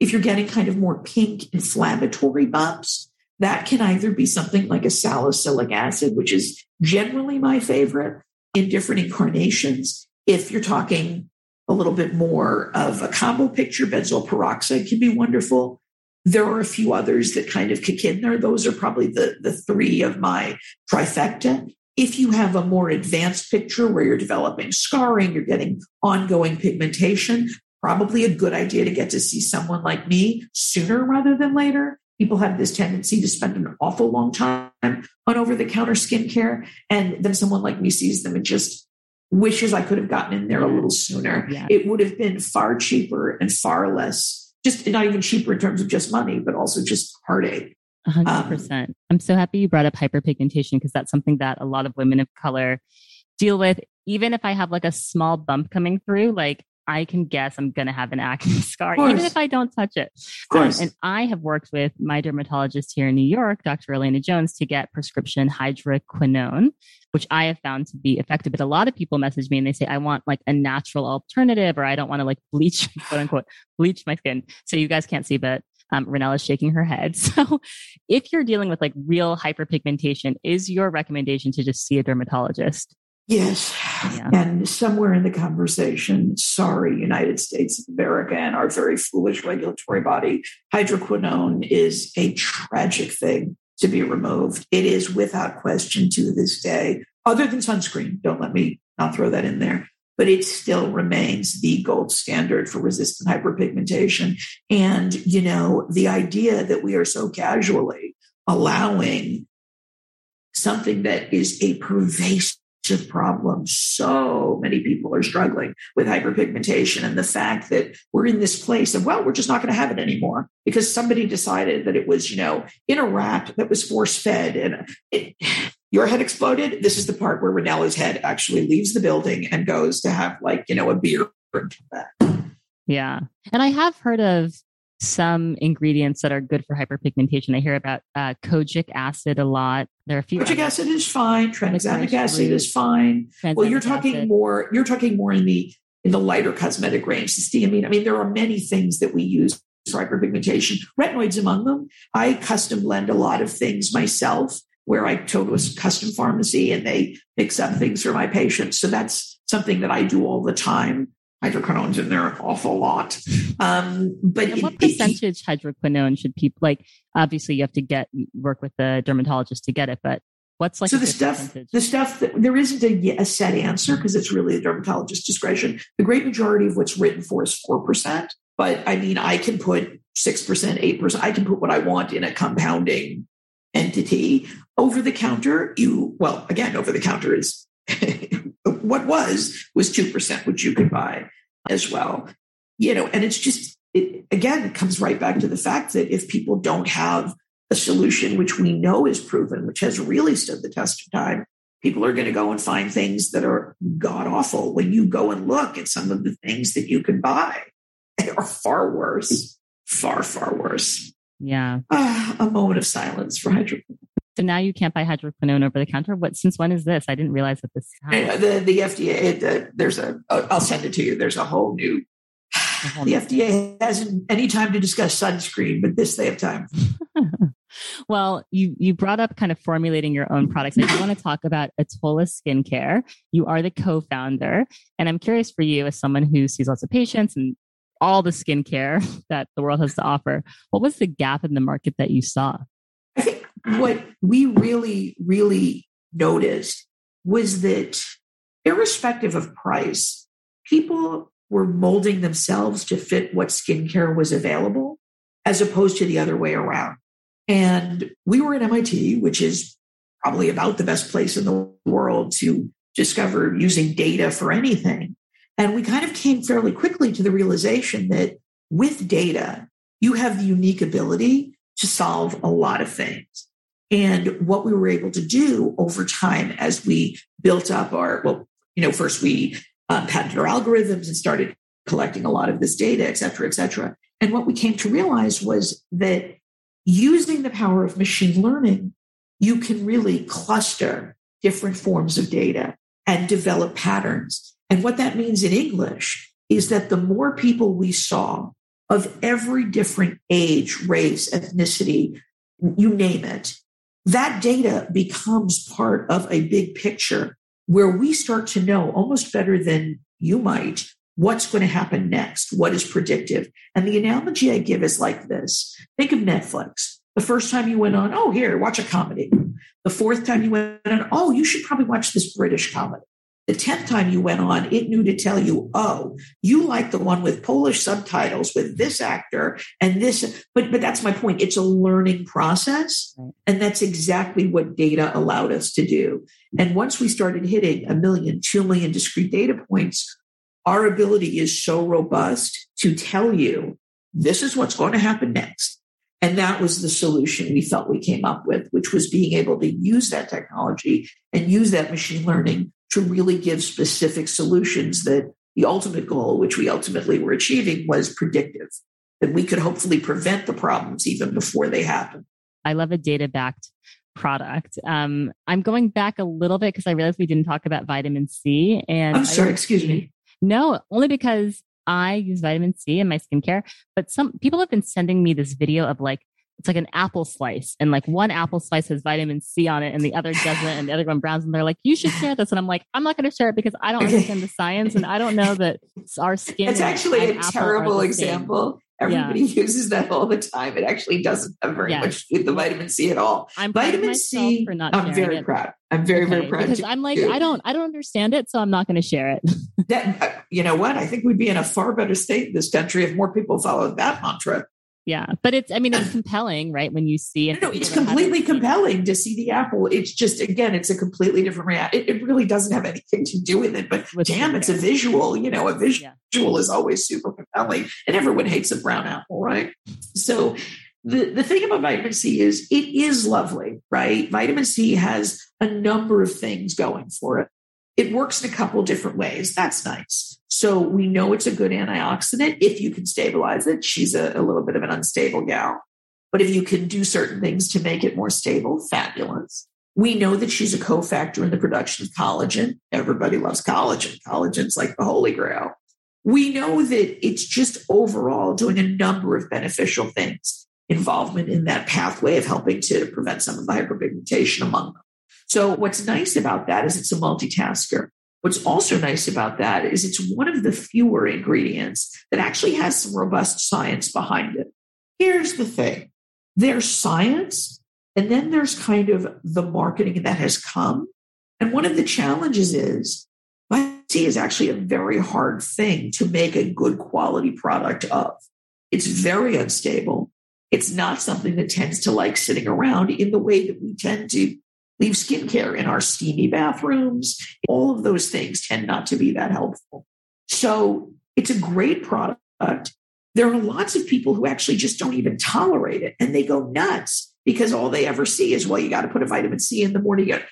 Speaker 4: If you're getting kind of more pink inflammatory bumps, that can either be something like a salicylic acid, which is generally my favorite in different incarnations. If you're talking a little bit more of a combo picture, benzoyl peroxide can be wonderful. There are a few others that kind of kick in there. Those are probably the, the three of my trifecta. If you have a more advanced picture where you're developing scarring, you're getting ongoing pigmentation, probably a good idea to get to see someone like me sooner rather than later. People have this tendency to spend an awful long time on over the counter skincare. And then someone like me sees them and just wishes I could have gotten in there a little sooner.
Speaker 2: Yeah.
Speaker 4: It would have been far cheaper and far less, just not even cheaper in terms of just money, but also just heartache.
Speaker 2: A hundred
Speaker 4: Um,
Speaker 2: percent. I'm so happy you brought up hyperpigmentation because that's something that a lot of women of color deal with. Even if I have like a small bump coming through, like I can guess I'm going to have an acne scar, even if I don't touch it.
Speaker 4: Of course.
Speaker 2: Um, and I have worked with my dermatologist here in New York, Dr. Elena Jones, to get prescription hydroquinone, which I have found to be effective. But a lot of people message me and they say, I want like a natural alternative, or I don't want to like bleach, quote unquote, bleach my skin. So you guys can't see, but um, Ranella is shaking her head. So if you're dealing with like real hyperpigmentation, is your recommendation to just see a dermatologist?
Speaker 4: Yes.
Speaker 2: Yeah.
Speaker 4: And somewhere in the conversation, sorry, United States of America and our very foolish regulatory body, hydroquinone is a tragic thing to be removed. It is without question to this day, other than sunscreen. Don't let me not throw that in there. But it still remains the gold standard for resistant hyperpigmentation. And, you know, the idea that we are so casually allowing something that is a pervasive problem. So many people are struggling with hyperpigmentation. And the fact that we're in this place of, well, we're just not going to have it anymore because somebody decided that it was, you know, in a rat that was force fed and it, your head exploded. This is the part where Ranella's head actually leaves the building and goes to have like, you know, a beer and come back.
Speaker 2: Yeah. And I have heard of some ingredients that are good for hyperpigmentation. I hear about uh, kojic acid a lot. There are a few.
Speaker 4: Kojic
Speaker 2: others.
Speaker 4: acid is fine. Tranexamic acid is fine. Well, you're talking
Speaker 2: acid.
Speaker 4: more. You're talking more in the in the lighter cosmetic range. Cysteamine. I mean, there are many things that we use for hyperpigmentation. Retinoids among them. I custom blend a lot of things myself, where I go to a custom pharmacy and they mix up things for my patients. So that's something that I do all the time. Hydroquinone's in there an awful lot. Um, but
Speaker 2: what percentage hydroquinone should people like? Obviously, you have to get work with the dermatologist to get it, but what's like
Speaker 4: so the stuff,
Speaker 2: percentage?
Speaker 4: the stuff that there isn't a, a set answer because it's really the dermatologist's discretion. The great majority of what's written for is four percent, but I mean, I can put six percent, eight percent. I can put what I want in a compounding entity. Over the counter, you well, again, over the counter is what was was two percent, which you could buy as well. You know, and it's just it again it comes right back to the fact that if people don't have a solution which we know is proven, which has really stood the test of time, people are going to go and find things that are god awful. When you go and look at some of the things that you can buy, they are far worse, far, far worse.
Speaker 2: yeah.
Speaker 4: Ah, a moment of silence for hydroquinone.
Speaker 2: So now you can't buy hydroquinone over the counter. What? Since when is this? I didn't realize that this. happened.
Speaker 4: The, the FDA, it, uh, there's a, I'll send it to you. There's a whole new,
Speaker 2: whole
Speaker 4: the
Speaker 2: new-
Speaker 4: FDA hasn't any time to discuss sunscreen, but this they have time.
Speaker 2: well, you you brought up kind of formulating your own products. I do want to talk about Atolla Skincare. You are the co-founder, and I'm curious for you, as someone who sees lots of patients and all the skincare that the world has to offer, what was the gap in the market that you saw?
Speaker 4: What we really, really noticed was that irrespective of price, people were molding themselves to fit what skincare was available as opposed to the other way around. And we were at MIT, which is probably about the best place in the world to discover using data for anything. And we kind of came fairly quickly to the realization that with data, you have the unique ability to solve a lot of things. And what we were able to do over time as we built up our, well, you know, first we um, patented our algorithms and started collecting a lot of this data, et cetera, et cetera. And what we came to realize was that using the power of machine learning, you can really cluster different forms of data and develop patterns. And what that means in English is that the more people we saw of every different age, race, ethnicity, you name it, that data becomes part of a big picture where we start to know almost better than you might what's going to happen next? What is predictive? And the analogy I give is like this think of Netflix. The first time you went on, oh, here, watch a comedy. The fourth time you went on, oh, you should probably watch this British comedy. The 10th time you went on, it knew to tell you, oh, you like the one with Polish subtitles with this actor and this. But, but that's my point. It's a learning process. And that's exactly what data allowed us to do. And once we started hitting a million, two million discrete data points, our ability is so robust to tell you this is what's going to happen next. And that was the solution we felt we came up with, which was being able to use that technology and use that machine learning to really give specific solutions that the ultimate goal, which we ultimately were achieving, was predictive, that we could hopefully prevent the problems even before they happen.
Speaker 2: I love a data backed product. Um, I'm going back a little bit because I realized we didn't talk about vitamin C. And
Speaker 4: I'm sorry, excuse me.
Speaker 2: No, only because I use vitamin C in my skincare. But some people have been sending me this video of like, it's like an apple slice, and like one apple slice has vitamin C on it, and the other doesn't, and the other one browns. And they're like, "You should share this," and I'm like, "I'm not going to share it because I don't understand the science, and I don't know that our skin."
Speaker 4: It's actually a terrible example. Everybody uses that all the time. It actually doesn't have very
Speaker 2: Yeah.
Speaker 4: much with the vitamin C at all.
Speaker 2: I'm
Speaker 4: Vitamin C,
Speaker 2: for not
Speaker 4: I'm very
Speaker 2: it.
Speaker 4: proud. I'm very, very proud.
Speaker 2: because I'm like,
Speaker 4: do.
Speaker 2: I don't, I don't understand it, so I'm not going to share it.
Speaker 4: that, uh, you know what? I think we'd be in a far better state in this country if more people followed that mantra.
Speaker 2: Yeah, but it's, I mean, it's compelling, right? When you see it,
Speaker 4: No, it's completely compelling to see the apple. It's just, again, it's a completely different reality. It, it really doesn't have anything to do with it, but
Speaker 2: With
Speaker 4: damn, it's a visual. You know, a visual
Speaker 2: Yeah.
Speaker 4: is always super compelling, and everyone hates a brown apple, right? So, the, the thing about vitamin C is it is lovely, right? Vitamin C has a number of things going for it. It works in a couple different ways. That's nice. So we know it's a good antioxidant if you can stabilize it. She's a, a little bit of an unstable gal. But if you can do certain things to make it more stable, fabulous. We know that she's a cofactor in the production of collagen. Everybody loves collagen. Collagen's like the holy grail. We know that it's just overall doing a number of beneficial things, involvement in that pathway of helping to prevent some of the hyperpigmentation among them. So, what's nice about that is it's a multitasker. What's also nice about that is it's one of the fewer ingredients that actually has some robust science behind it. Here's the thing there's science, and then there's kind of the marketing that has come. And one of the challenges is vitamin is actually a very hard thing to make a good quality product of. It's very unstable. It's not something that tends to like sitting around in the way that we tend to leave skincare in our steamy bathrooms. All of those things tend not to be that helpful. So it's a great product. There are lots of people who actually just don't even tolerate it and they go nuts because all they ever see is, well, you got to put a vitamin C in the morning. And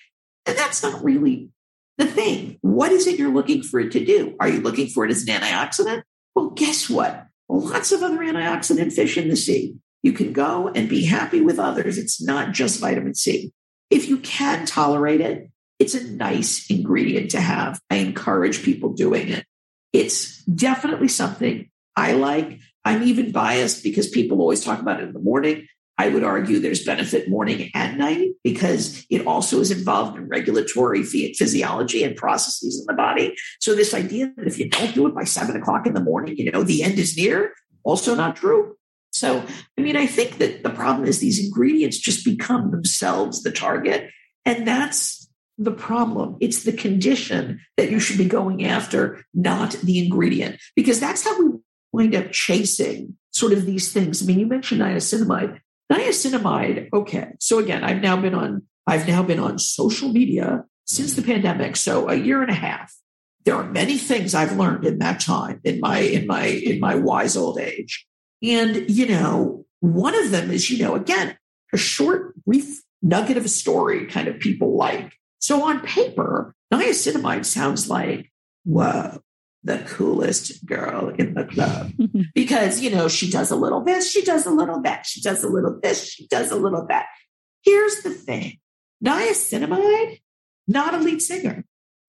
Speaker 4: that's not really the thing. What is it you're looking for it to do? Are you looking for it as an antioxidant? Well, guess what? Lots of other antioxidant fish in the sea. You can go and be happy with others. It's not just vitamin C. If you can tolerate it, it's a nice ingredient to have. I encourage people doing it. It's definitely something I like. I'm even biased because people always talk about it in the morning. I would argue there's benefit morning and night because it also is involved in regulatory physiology and processes in the body. So this idea that if you don't do it by seven o'clock in the morning, you know, the end is near, also not true. So, I mean, I think that the problem is these ingredients just become themselves the target. And that's the problem. It's the condition that you should be going after, not the ingredient, because that's how we wind up chasing sort of these things. I mean, you mentioned niacinamide. Niacinamide, okay. So again, I've now been on, I've now been on social media since the pandemic. So a year and a half. There are many things I've learned in that time in my in my in my wise old age. And, you know, one of them is, you know, again, a short, brief nugget of a story kind of people like. So on paper, niacinamide sounds like, whoa, the coolest girl in the club. because, you know, she does a little this, she does a little that, she does a little this, she does a little that. Here's the thing niacinamide, not a lead singer,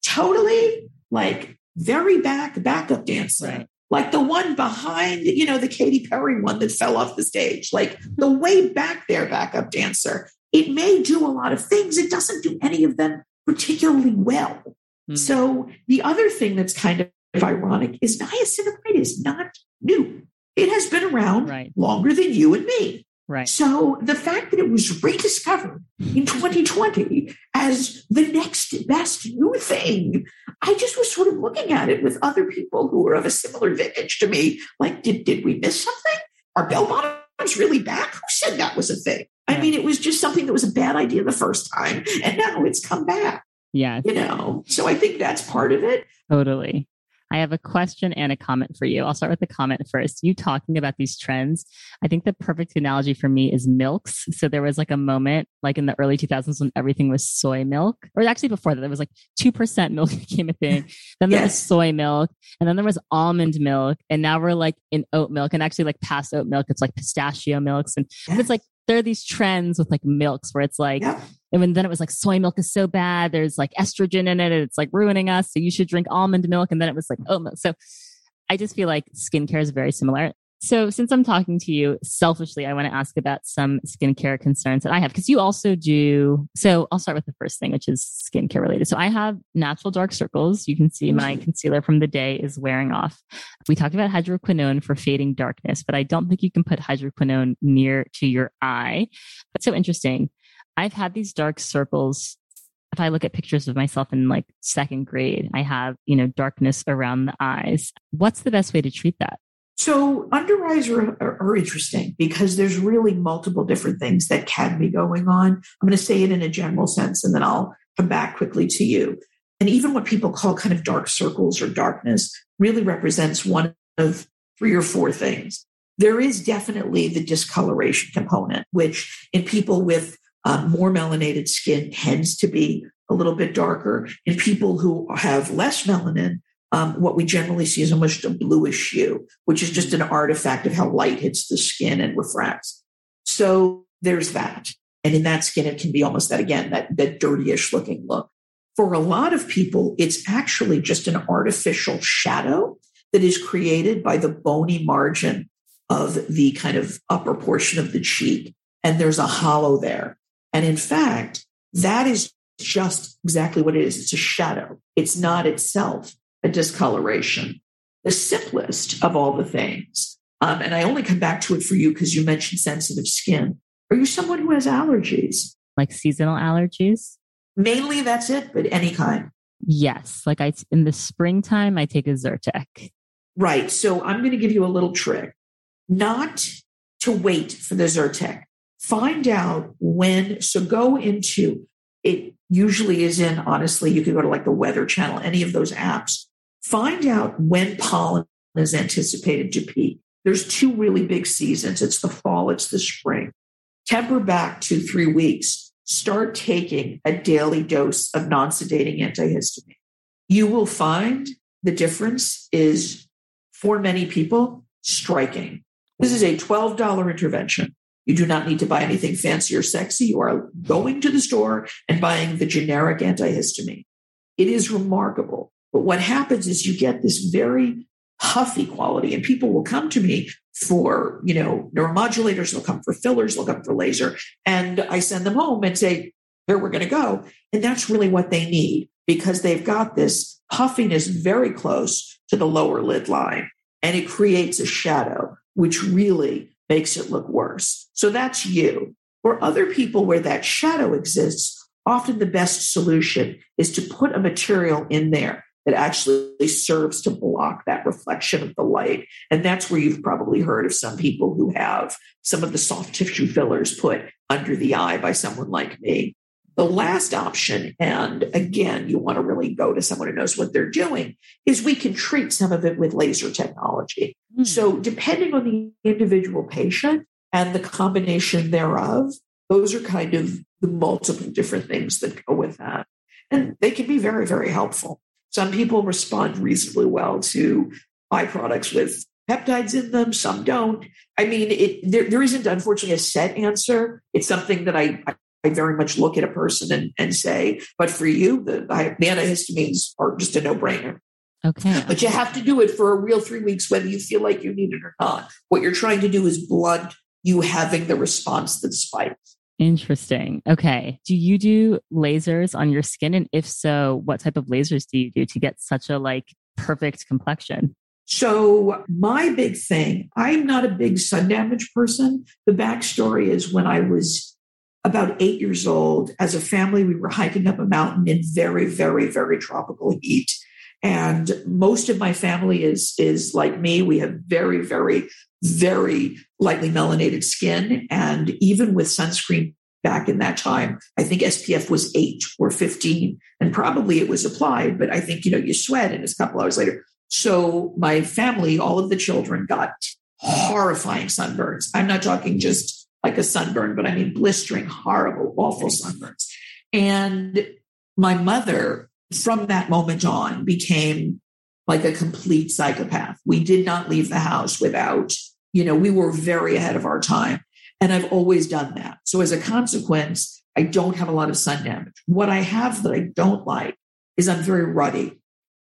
Speaker 4: totally like very back backup dancer
Speaker 2: Right.
Speaker 4: Like the one behind, you know, the Katy Perry one that fell off the stage, like the way back there backup dancer. It may do a lot of things. It doesn't do any of them particularly well.
Speaker 2: Mm.
Speaker 4: So the other thing that's kind of ironic is niacinamide is not new. It has been around
Speaker 2: Right.
Speaker 4: longer than you and me.
Speaker 2: Right.
Speaker 4: So the fact that it was rediscovered in 2020 as the next best new thing, I just was sort of looking at it with other people who were of a similar vintage to me. Like, did, did we miss something? Are bell bottoms really back? Who said that was a thing? I mean, it was just something that was a bad idea the first time, and now it's come back,
Speaker 2: Yeah.
Speaker 4: you know? So I think that's part of it.
Speaker 2: Totally. I have a question and a comment for you. I'll start with the comment first. You talking about these trends. I think the perfect analogy for me is milks. So there was like a moment, like in the early 2000s, when everything was soy milk, or actually before that, there was like 2% milk became a thing. Then there was soy milk, and then there was almond milk. And now we're like in oat milk, and actually, like past oat milk, it's like pistachio milks. And it's like, there are these trends with like milks where it's like,
Speaker 4: Yep.
Speaker 2: And then it was like soy milk is so bad, there's like estrogen in it, and it's like ruining us. So you should drink almond milk. And then it was like oh, oat milk. So I just feel like skincare is very similar. So since I'm talking to you selfishly, I want to ask about some skincare concerns that I have because you also do. So I'll start with the first thing, which is skincare related. So I have natural dark circles. You can see my mm-hmm. concealer from the day is wearing off. We talked about hydroquinone for fading darkness, but I don't think you can put hydroquinone near to your eye. That's so interesting. I've had these dark circles. If I look at pictures of myself in like second grade, I have, you know, darkness around the eyes. What's the best way to treat that?
Speaker 4: So under eyes are, are, are interesting because there's really multiple different things that can be going on. I'm going to say it in a general sense and then I'll come back quickly to you. And even what people call kind of dark circles or darkness really represents one of three or four things. There is definitely the discoloration component, which in people with um, more melanated skin tends to be a little bit darker. In people who have less melanin, um, what we generally see is almost a bluish hue, which is just an artifact of how light hits the skin and refracts. So there's that. And in that skin, it can be almost that again, that, that dirtyish looking look. For a lot of people, it's actually just an artificial shadow that is created by the bony margin of the kind of upper portion of the cheek. And there's a hollow there. And in fact, that is just exactly what it is. It's a shadow. It's not itself a discoloration. The simplest of all the things, um, and I only come back to it for you because you mentioned sensitive skin. Are you someone who has allergies?
Speaker 2: Like seasonal allergies?
Speaker 4: Mainly that's it, but any kind.
Speaker 2: Yes. Like I, in the springtime, I take a Zyrtec.
Speaker 4: Right. So I'm going to give you a little trick not to wait for the Zyrtec. Find out when. So go into it, usually is in, honestly, you could go to like the Weather Channel, any of those apps. Find out when pollen is anticipated to peak. There's two really big seasons it's the fall, it's the spring. Temper back to three weeks. Start taking a daily dose of non sedating antihistamine. You will find the difference is for many people striking. This is a $12 intervention. You do not need to buy anything fancy or sexy. You are going to the store and buying the generic antihistamine. It is remarkable. But what happens is you get this very huffy quality, and people will come to me for, you know, neuromodulators, they'll come for fillers, they'll come for laser. And I send them home and say, here we're going to go. And that's really what they need because they've got this puffiness very close to the lower lid line and it creates a shadow, which really makes it look worse. So that's you. For other people where that shadow exists, often the best solution is to put a material in there that actually serves to block that reflection of the light. And that's where you've probably heard of some people who have some of the soft tissue fillers put under the eye by someone like me. The last option, and again, you want to really go to someone who knows what they're doing, is we can treat some of it with laser technology.
Speaker 2: Hmm.
Speaker 4: So, depending on the individual patient and the combination thereof, those are kind of the multiple different things that go with that. And they can be very, very helpful. Some people respond reasonably well to byproducts with peptides in them, some don't. I mean, it, there, there isn't, unfortunately, a set answer. It's something that I, I I very much look at a person and, and say, but for you, the, the antihistamines are just a no brainer.
Speaker 2: Okay.
Speaker 4: But you have to do it for a real three weeks, whether you feel like you need it or not. What you're trying to do is blunt you having the response that spikes.
Speaker 2: Interesting. Okay. Do you do lasers on your skin? And if so, what type of lasers do you do to get such a like perfect complexion.
Speaker 4: So my big thing, I'm not a big sun damage person. The backstory is when I was about eight years old, as a family, we were hiking up a mountain in very, very, very tropical heat. And most of my family is is like me. We have very, very, very lightly melanated skin. And even with sunscreen back in that time, I think SPF was eight or 15. And probably it was applied, but I think, you know, you sweat and it's a couple hours later. So my family, all of the children got horrifying sunburns. I'm not talking just like a sunburn, but I mean blistering, horrible, awful sunburns. And my mother, from that moment on, became like a complete psychopath. We did not leave the house without, you know, we were very ahead of our time. And I've always done that. So as a consequence, I don't have a lot of sun damage. What I have that I don't like is I'm very ruddy.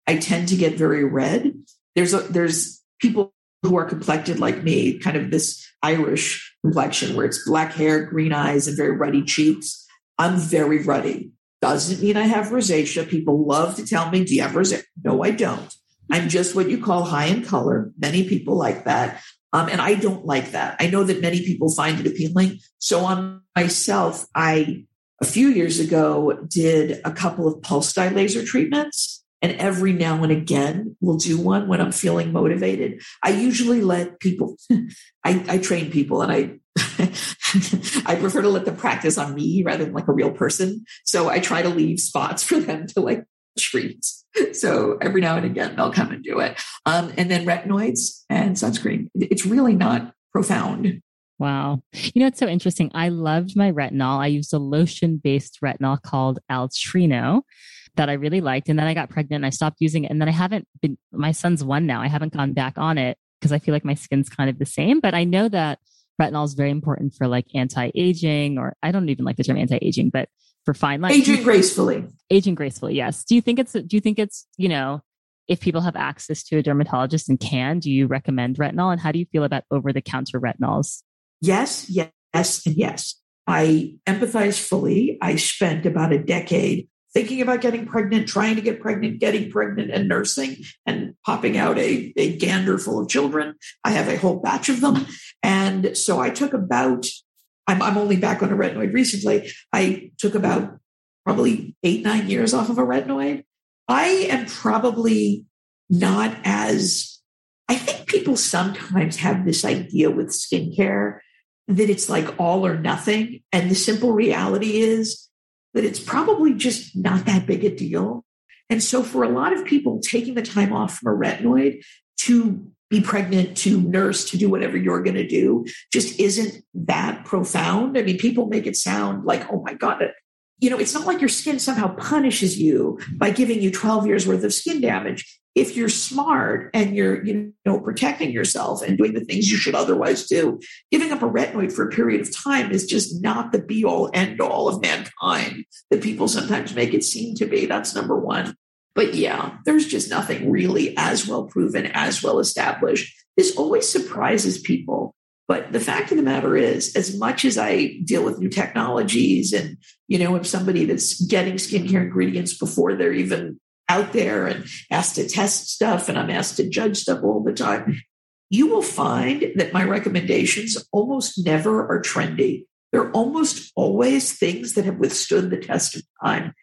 Speaker 4: I tend to get very red. There's a, there's people who are complected like me, kind of this Irish complexion where it's black hair, green eyes, and very ruddy cheeks. I'm very ruddy. Doesn't mean I have rosacea. People love to tell me, Do you have rosacea? No, I don't. I'm just what you call high in color. Many people like that. Um, and I don't like that. I know that many people find it appealing. So on myself, I, a few years ago, did a couple of pulse dye laser treatments. And every now and again, we'll do one when I'm feeling motivated. I usually let people, I, I train people and I, I prefer to let them practice on me rather than like a real person. So I try to leave spots for them to like treat. So every now and again, they'll come and do it. Um, and then retinoids and sunscreen. It's really not profound.
Speaker 2: Wow. You know, it's so interesting. I loved my retinol. I used a lotion based retinol called Altreno that I really liked. And then I got pregnant and I stopped using it. And then I haven't been, my son's one now. I haven't gone back on it because I feel like my skin's kind of the same. But I know that retinol is very important for like anti aging, or I don't even like the term anti aging, but for fine line.
Speaker 4: Aging gracefully.
Speaker 2: Aging gracefully, yes. Do you think it's, do you think it's, you know, if people have access to a dermatologist and can, do you recommend retinol? And how do you feel about over the counter retinols?
Speaker 4: Yes, yes, and yes. I empathize fully. I spent about a decade thinking about getting pregnant, trying to get pregnant, getting pregnant, and nursing, and popping out a, a gander full of children. I have a whole batch of them. And so I took about, I'm, I'm only back on a retinoid recently. I took about probably eight, nine years off of a retinoid. I am probably not as, I think people sometimes have this idea with skincare that it's like all or nothing. And the simple reality is that it's probably just not that big a deal. And so for a lot of people, taking the time off from a retinoid to be pregnant, to nurse, to do whatever you're going to do just isn't that profound. I mean, people make it sound like, oh my God, you know, it's not like your skin somehow punishes you by giving you 12 years worth of skin damage if you're smart and you're you know protecting yourself and doing the things you should otherwise do giving up a retinoid for a period of time is just not the be all end all of mankind that people sometimes make it seem to be. That's number one. But yeah there's just nothing really as well proven as well established. This always surprises people. But the fact of the matter is, as much as I deal with new technologies and, you know, if somebody that's getting skincare ingredients before they're even out there and asked to test stuff and I'm asked to judge stuff all the time, you will find that my recommendations almost never are trendy. They're almost always things that have withstood the test of time.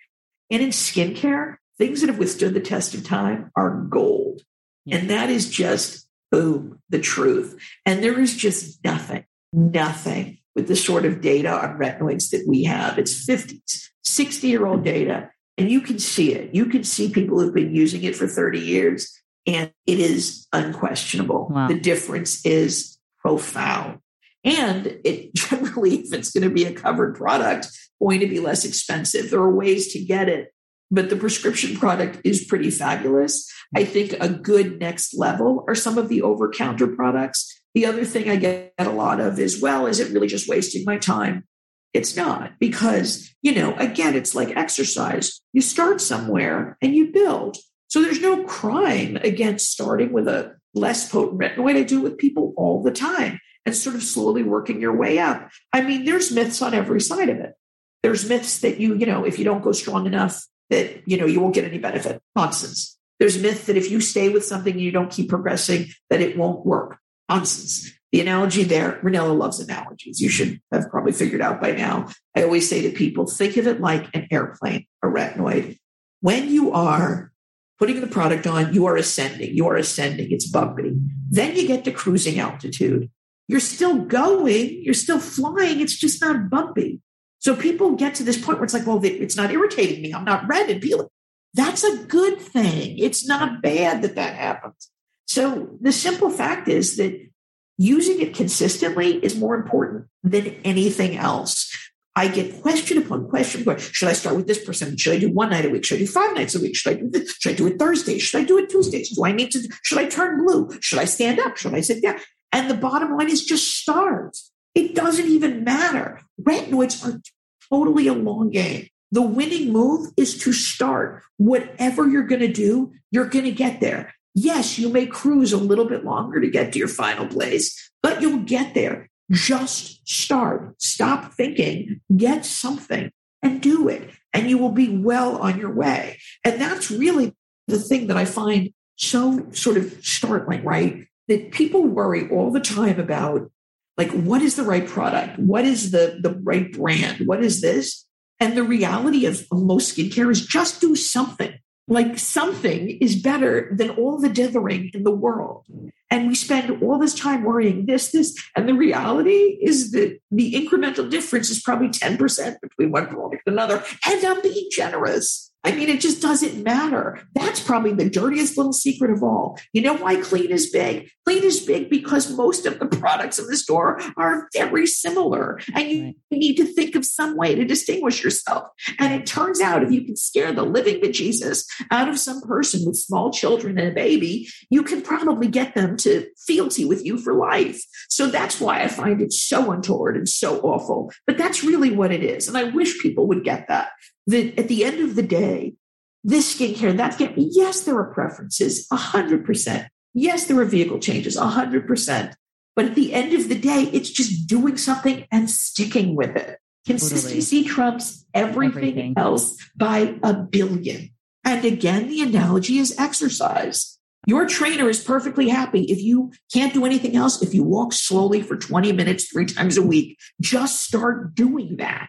Speaker 4: And in skincare, things that have withstood the test of time are gold. And that is just boom, the truth. And there is just nothing, nothing with the sort of data on retinoids that we have. It's 50s, 60 year old data and you can see it. You can see people who've been using it for 30 years, and it is unquestionable.
Speaker 2: Wow.
Speaker 4: The difference is profound. And it generally, if it's going to be a covered product, going to be less expensive. There are ways to get it, but the prescription product is pretty fabulous. I think a good next level are some of the over counter products. The other thing I get a lot of is, well, is it really just wasting my time? It's not because, you know, again, it's like exercise. You start somewhere and you build. So there's no crime against starting with a less potent retinoid. I do it with people all the time and sort of slowly working your way up. I mean, there's myths on every side of it. There's myths that you, you know, if you don't go strong enough, that, you know, you won't get any benefit. Nonsense. There's myth that if you stay with something and you don't keep progressing, that it won't work. Nonsense. The analogy there, Ranella loves analogies. You should have probably figured out by now. I always say to people, think of it like an airplane, a retinoid. When you are putting the product on, you are ascending, you are ascending, it's bumpy. Then you get to cruising altitude. You're still going, you're still flying, it's just not bumpy. So people get to this point where it's like, well, it's not irritating me, I'm not red and peeling. That's a good thing. It's not bad that that happens. So the simple fact is that using it consistently is more important than anything else. I get question upon question. Should I start with this person? Should I do one night a week? Should I do five nights a week? Should I do this? Should I do it Thursday? Should I do it Tuesdays? Do I need to? Should I turn blue? Should I stand up? Should I sit down? And the bottom line is just start. It doesn't even matter. Retinoids are totally a long game. The winning move is to start. Whatever you're going to do, you're going to get there. Yes, you may cruise a little bit longer to get to your final place, but you'll get there. Just start. Stop thinking, get something and do it, and you will be well on your way. And that's really the thing that I find so sort of startling, right? That people worry all the time about like what is the right product? What is the the right brand? What is this? And the reality of most skincare is just do something like something is better than all the dithering in the world. And we spend all this time worrying this, this. And the reality is that the incremental difference is probably 10% between one product and another. And I'm being generous. I mean, it just doesn't matter. That's probably the dirtiest little secret of all. You know why clean is big? Clean is big because most of the products in the store are very similar. And you
Speaker 2: Right.
Speaker 4: need to think of some way to distinguish yourself. And it turns out if you can scare the living bejesus out of some person with small children and a baby, you can probably get them to fealty with you for life. So that's why I find it so untoward and so awful. But that's really what it is. And I wish people would get that. That at the end of the day, this skincare, that skin, yes, there are preferences, 100%. Yes, there are vehicle changes, 100%. But at the end of the day, it's just doing something and sticking with it. Consistency trumps everything,
Speaker 2: Everything.
Speaker 4: else by a billion. And again, the analogy is exercise. Your trainer is perfectly happy if you can't do anything else, if you walk slowly for 20 minutes three times a week, just start doing that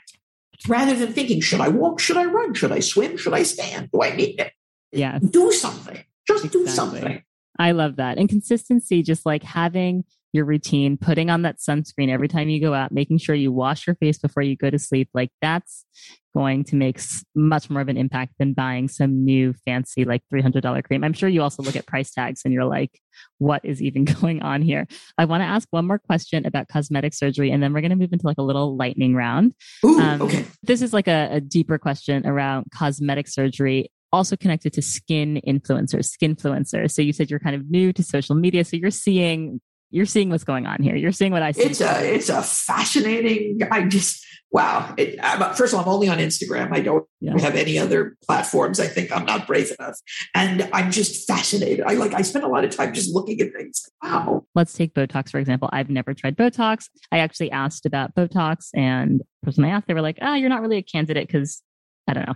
Speaker 4: rather than thinking, should I walk? Should I run? Should I swim? Should I stand? Do I need it?
Speaker 2: Yeah.
Speaker 4: Do something. Just do something.
Speaker 2: I love that. And consistency, just like having your routine, putting on that sunscreen every time you go out, making sure you wash your face before you go to sleep, like that's going to make much more of an impact than buying some new fancy, like $300 cream. I'm sure you also look at price tags and you're like, what is even going on here? I want to ask one more question about cosmetic surgery, and then we're going to move into like a little lightning round.
Speaker 4: Ooh,
Speaker 2: Um,
Speaker 4: okay.
Speaker 2: This is like a, a deeper question around cosmetic surgery, also connected to skin influencers, skin influencers. So you said you're kind of new to social media, so you're seeing you're seeing what's going on here. You're seeing what I see.
Speaker 4: It's a it's a fascinating. I just wow. It, first of all, I'm only on Instagram. I don't
Speaker 2: Yeah.
Speaker 4: have any other platforms. I think I'm not brave enough, and I'm just fascinated. I like. I spend a lot of time just looking at things. Wow.
Speaker 2: Let's take Botox for example. I've never tried Botox. I actually asked about Botox, and the person I asked, they were like, "Ah, you're not really a candidate because I don't know."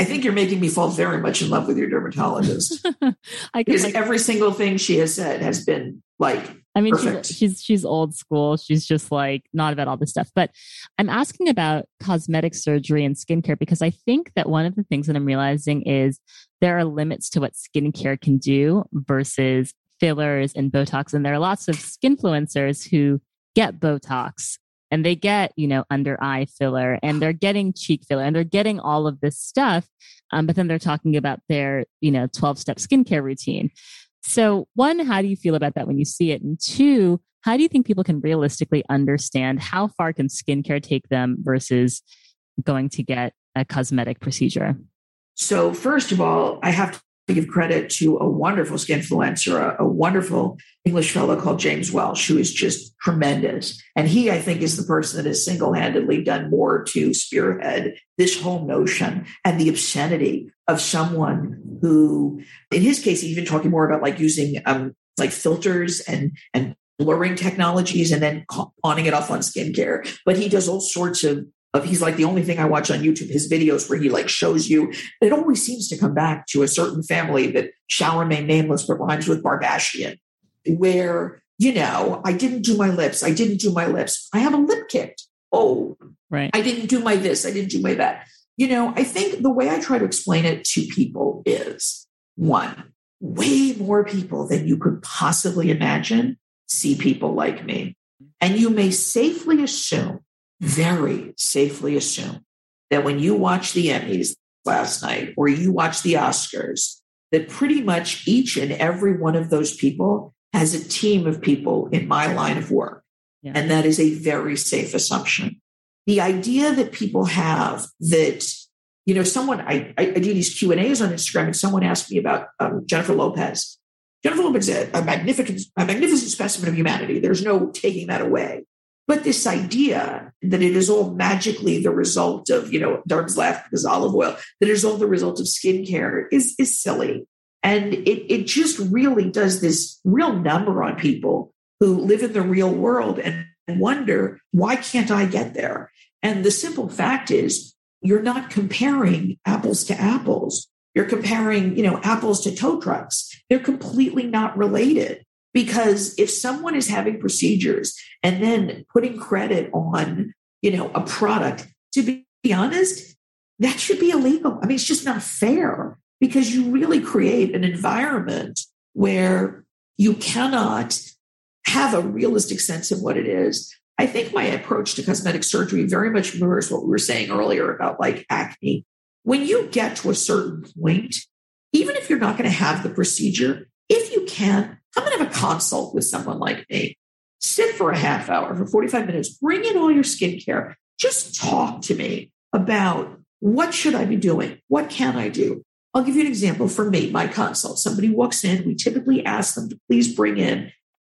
Speaker 4: I think you're making me fall very much in love with your dermatologist
Speaker 2: I
Speaker 4: because
Speaker 2: like,
Speaker 4: every single thing she has said has been like
Speaker 2: I mean,
Speaker 4: Perfect.
Speaker 2: she's, she's she's old school. She's just like not about all this stuff. But I'm asking about cosmetic surgery and skincare because I think that one of the things that I'm realizing is there are limits to what skincare can do versus fillers and Botox. And there are lots of skinfluencers who get Botox and they get, you know, under eye filler and they're getting cheek filler and they're getting all of this stuff. Um, but then they're talking about their, you know, 12 step skincare routine. So, one, how do you feel about that when you see it? And two, how do you think people can realistically understand how far can skincare take them versus going to get a cosmetic procedure?
Speaker 4: So, first of all, I have to give credit to a wonderful skinfluencer, a, a wonderful English fellow called James Welsh, who is just tremendous. And he, I think, is the person that has single handedly done more to spearhead this whole notion and the obscenity of someone who, in his case, even talking more about like using um, like filters and, and blurring technologies and then pawning it off on skincare. But he does all sorts of Of he's like the only thing I watch on YouTube, his videos where he like shows you. It always seems to come back to a certain family that shall remain nameless but rhymes with Barbashian, where you know I didn't do my lips, I didn't do my lips, I have a lip kit. Oh,
Speaker 2: Right.
Speaker 4: I didn't do my this, I didn't do my that. You know, I think the way I try to explain it to people is one, way more people than you could possibly imagine see people like me. And you may safely assume, very safely assume, that when you watch the Emmys last night or you watch the Oscars, that pretty much each and every one of those people has a team of people in my line of work.
Speaker 2: Yeah.
Speaker 4: And that is a very safe assumption. The idea that people have that, you know, someone, I, I, do these Q and A's on Instagram and someone asked me about um, Jennifer Lopez. Jennifer Lopez is a, a magnificent, a magnificent specimen of humanity. There's no taking that away. But this idea that it is all magically the result of, you know, Darren's laugh because olive oil, that it is all the result of skincare is, is silly. And it, it just really does this real number on people who live in the real world and wonder, why can't I get there? And the simple fact is, you're not comparing apples to apples. You're comparing, you know, apples to tow trucks. They're completely not related. Because if someone is having procedures and then putting credit on, you know, a product, to be honest, that should be illegal. I mean, it's just not fair because you really create an environment where you cannot have a realistic sense of what it is. I think my approach to cosmetic surgery very much mirrors what we were saying earlier about like acne. When you get to a certain point, even if you're not going to have the procedure, if you can, come and have a consult with someone like me. Sit for a half hour, for 45 minutes, bring in all your skincare. Just talk to me about what should I be doing? What can I do? I'll give you an example for me, my consult. Somebody walks in, we typically ask them to please bring in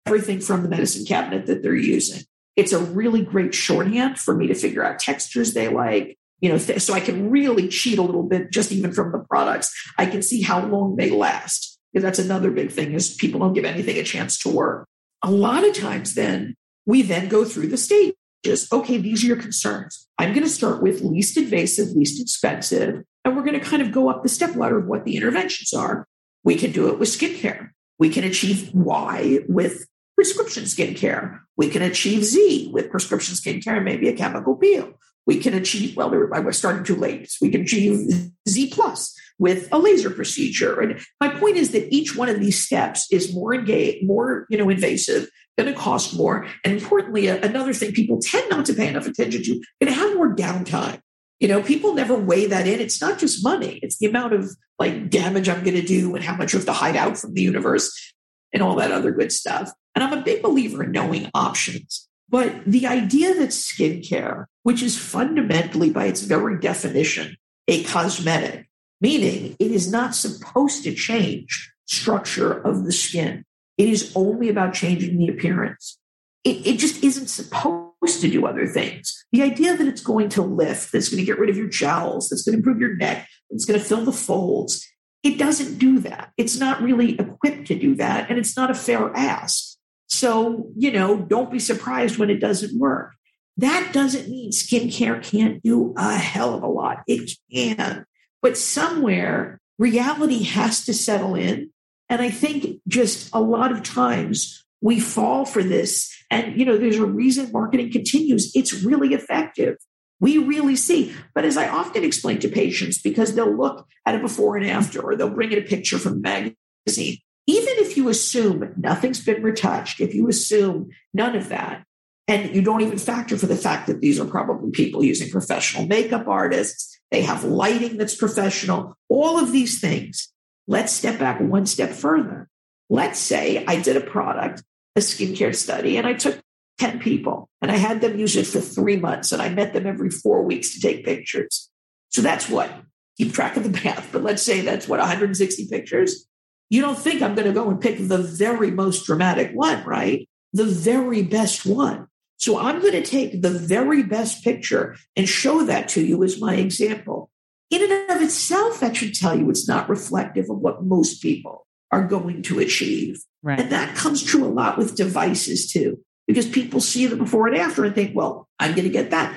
Speaker 4: everything from the medicine cabinet that they're using. It's a really great shorthand for me to figure out textures they like, you know, th- so I can really cheat a little bit just even from the products. I can see how long they last. Because that's another big thing is people don't give anything a chance to work. A lot of times then we then go through the stages. Okay, these are your concerns. I'm going to start with least invasive, least expensive, and we're going to kind of go up the step ladder of what the interventions are. We can do it with skincare. We can achieve Y with prescription skincare. We can achieve Z with prescription skincare and maybe a chemical peel. We can achieve, well, was starting too late. We can achieve Z plus with a laser procedure. And my point is that each one of these steps is more engaged, more, you know, invasive, going to cost more. And importantly, another thing people tend not to pay enough attention to, going to have more downtime. You know, people never weigh that in. It's not just money. It's the amount of like damage I'm going to do and how much you have to hide out from the universe and all that other good stuff. And I'm a big believer in knowing options. But the idea that skincare, which is fundamentally by its very definition a cosmetic, meaning it is not supposed to change structure of the skin. It is only about changing the appearance. It, it just isn't supposed to do other things. The idea that it's going to lift, that's going to get rid of your jowls, that's going to improve your neck, it's going to fill the folds, it doesn't do that. It's not really equipped to do that, and it's not a fair ask. So, you know, don't be surprised when it doesn't work. That doesn't mean skincare can't do a hell of a lot. It can. But somewhere reality has to settle in. And I think just a lot of times we fall for this. And, you know, there's a reason marketing continues. It's really effective. We really see. But as I often explain to patients, because they'll look at a before and after, or they'll bring in a picture from a magazine, even if you assume nothing's been retouched, if you assume none of that, and you don't even factor for the fact that these are probably people using professional makeup artists, they have lighting that's professional, all of these things. Let's step back one step further. Let's say I did a product, a skincare study, and I took 10 people and I had them use it for three months and I met them every four weeks to take pictures. So that's what, keep track of the math, but let's say that's what, 160 pictures. You don't think I'm going to go and pick the very most dramatic one, right? The very best one. So I'm going to take the very best picture and show that to you as my example. In and of itself, that should tell you it's not reflective of what most people are going to achieve.
Speaker 2: Right.
Speaker 4: And that comes true a lot with devices too, because people see the before and after and think, well, I'm going to get that.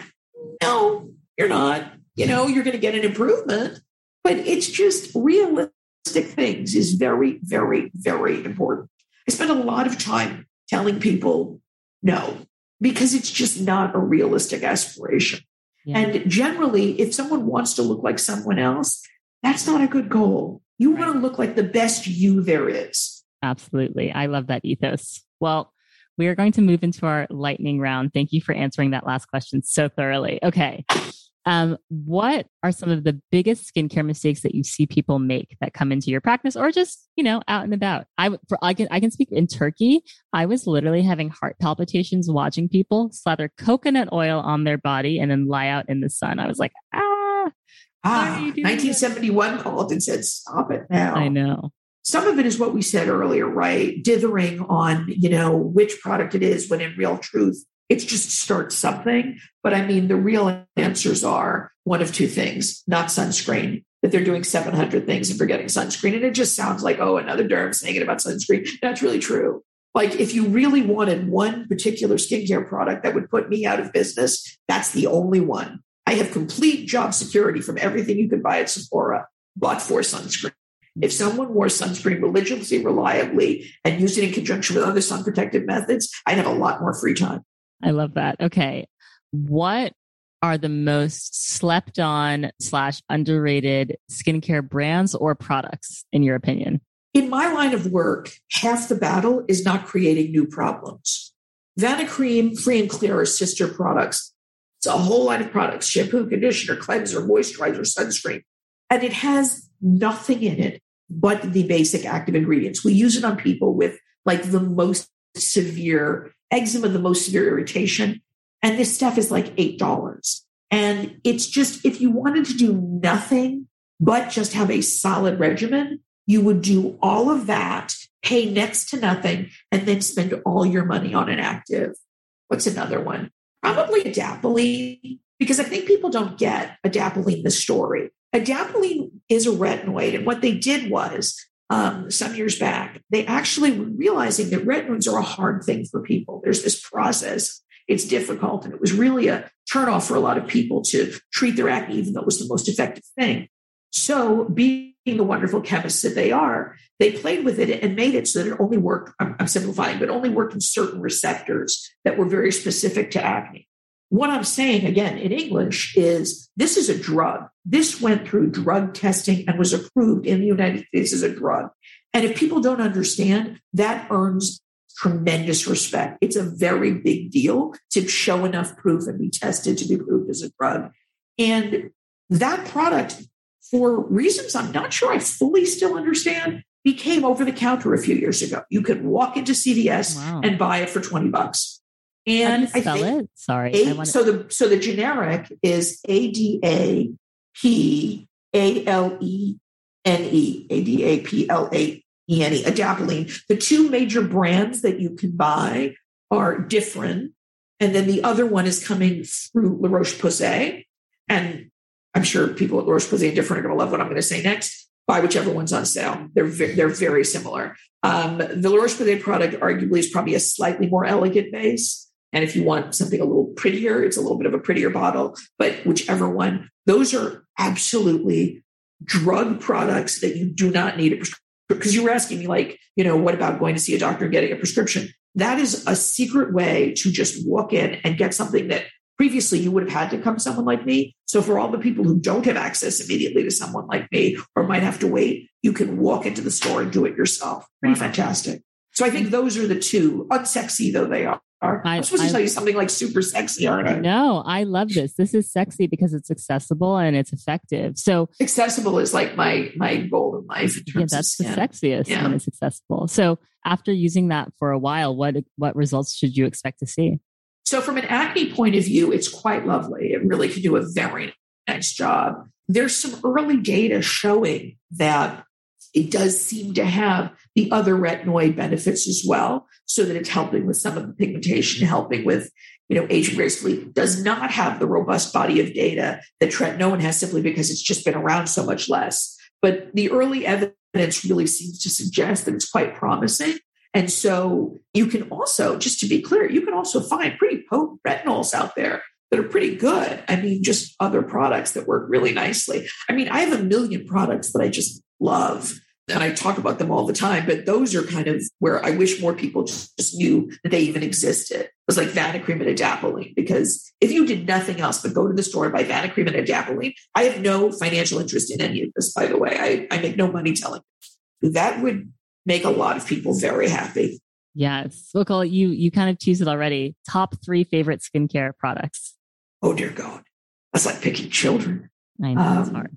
Speaker 4: no, you're not. You know, you're going to get an improvement, but it's just realistic things is very, very, very important. I spend a lot of time telling people no, because it's just not a realistic aspiration.
Speaker 2: Yeah.
Speaker 4: And generally, if someone wants to look like someone else, that's not a good goal. You want to look like the best you there is.
Speaker 2: Absolutely. I love that ethos. Well, we are going to move into our lightning round. Thank you for answering that last question so thoroughly. Okay. Um, what are some of the biggest skincare mistakes that you see people make that come into your practice or just, you know, out and about? I, for, I can, I can speak in Turkey. I was literally having heart palpitations watching people slather coconut oil on their body and then lie out in the sun. I was like, ah,
Speaker 4: Ah,
Speaker 2: are you doing that?
Speaker 4: 1971 called and said, stop it now.
Speaker 2: I know.
Speaker 4: Some of it is what we said earlier, right? Dithering on, you know, which product it is when in real truth, it's just start something. But I mean, the real answers are one of two things, not sunscreen, that they're doing 700 things and forgetting sunscreen. And it just sounds like, oh, another derm saying it about sunscreen. That's really true. Like if you really wanted one particular skincare product that would put me out of business, that's the only one. I have complete job security from everything you can buy at Sephora, but for sunscreen. If someone wore sunscreen religiously, reliably, and used it in conjunction with other sun protective methods, I'd have a lot more free time.
Speaker 2: I love that. Okay. What are the most slept on slash underrated skincare brands or products in your opinion?
Speaker 4: In my line of work, half the battle is not creating new problems. Vanicream, Free and Clear are sister products. It's a whole line of products shampoo, conditioner, cleanser, moisturizer, sunscreen. And it has nothing in it but the basic active ingredients. We use it on people with like the most severe eczema, the most severe irritation. And this stuff is like $8. And it's just, if you wanted to do nothing but just have a solid regimen, you would do all of that, pay next to nothing, and then spend all your money on an active. What's another one? Probably adapalene, because I think people don't get adapalene, the story. Adapalene is a retinoid. And what they did was, um, some years back, they actually were realizing that retinoids are a hard thing for people. There's this process, it's difficult. And it was really a turnoff for a lot of people to treat their acne, even though it was the most effective thing. So, being the wonderful chemists that they are, they played with it and made it so that it only worked, I'm, I'm simplifying, but only worked in certain receptors that were very specific to acne. What I'm saying again in English is this is a drug. This went through drug testing and was approved in the United States as a drug. And if people don't understand, that earns tremendous respect. It's a very big deal to show enough proof and be tested to be approved as a drug. And that product, for reasons I'm not sure I fully still understand, became over the counter a few years ago. You could walk into CVS
Speaker 2: Wow.
Speaker 4: and buy it for 20 bucks.
Speaker 2: How do you
Speaker 4: And I
Speaker 2: spell it? Sorry. I
Speaker 4: a,
Speaker 2: wanna-
Speaker 4: so the so the generic is A D A P A L E N E A D A P L A E N E adapalene. The two major brands that you can buy are Differin, and then the other one is coming through La Roche Posay. And I'm sure people at La Roche Posay and Differin are going to love what I'm going to say next. Buy whichever one's on sale. They're ve- they're very similar. Um, the La Roche Posay product arguably is probably a slightly more elegant base. And if you want something a little prettier, it's a little bit of a prettier bottle, but whichever one, those are absolutely drug products that you do not need a prescription. Because you were asking me, like, you know, what about going to see a doctor and getting a prescription? That is a secret way to just walk in and get something that previously you would have had to come to someone like me. So for all the people who don't have access immediately to someone like me or might have to wait, you can walk into the store and do it yourself. Pretty
Speaker 2: Wow.
Speaker 4: fantastic. So I think those are the two, unsexy though they are.
Speaker 2: I-
Speaker 4: I'm supposed
Speaker 2: I-
Speaker 4: to tell you something like super sexy, aren't I?
Speaker 2: no, I love this. This is sexy because it's accessible and it's effective. So
Speaker 4: Accessible is like my my goal in life in
Speaker 2: yeah, that's the sexiest
Speaker 4: Yeah.
Speaker 2: when it's accessible. So after using that for a while, what what results should you expect to see?
Speaker 4: So from an acne point of view, it's quite lovely. It really can do a very nice job. There's some early data showing that it does seem to have the other retinoid benefits as well, so that it's helping with some of the pigmentation, helping with you know aging gracefully. Does not have the robust body of data that tretinoin has, simply because it's just been around so much less. But the early evidence really seems to suggest that it's quite promising. And so you can also, just to be clear, you can also find pretty potent retinols out there that are pretty good. I mean, just other products that work really nicely. I mean, I have a million products that I just love and I talk about them all the time, but those are kind of where I wish more people just, knew that they even existed. It was like Vanicream and Adapalene, because if you did nothing else but go to the store and buy Vanicream and Adapalene, I have no financial interest in any of this, by the way. I, I make no money telling you. That would make a lot of people very happy.
Speaker 2: Yes. Well, you you kind of choose it already. Top three favorite skincare products.
Speaker 4: Oh dear God. That's like picking children.
Speaker 2: I know it's
Speaker 4: Um,
Speaker 2: hard.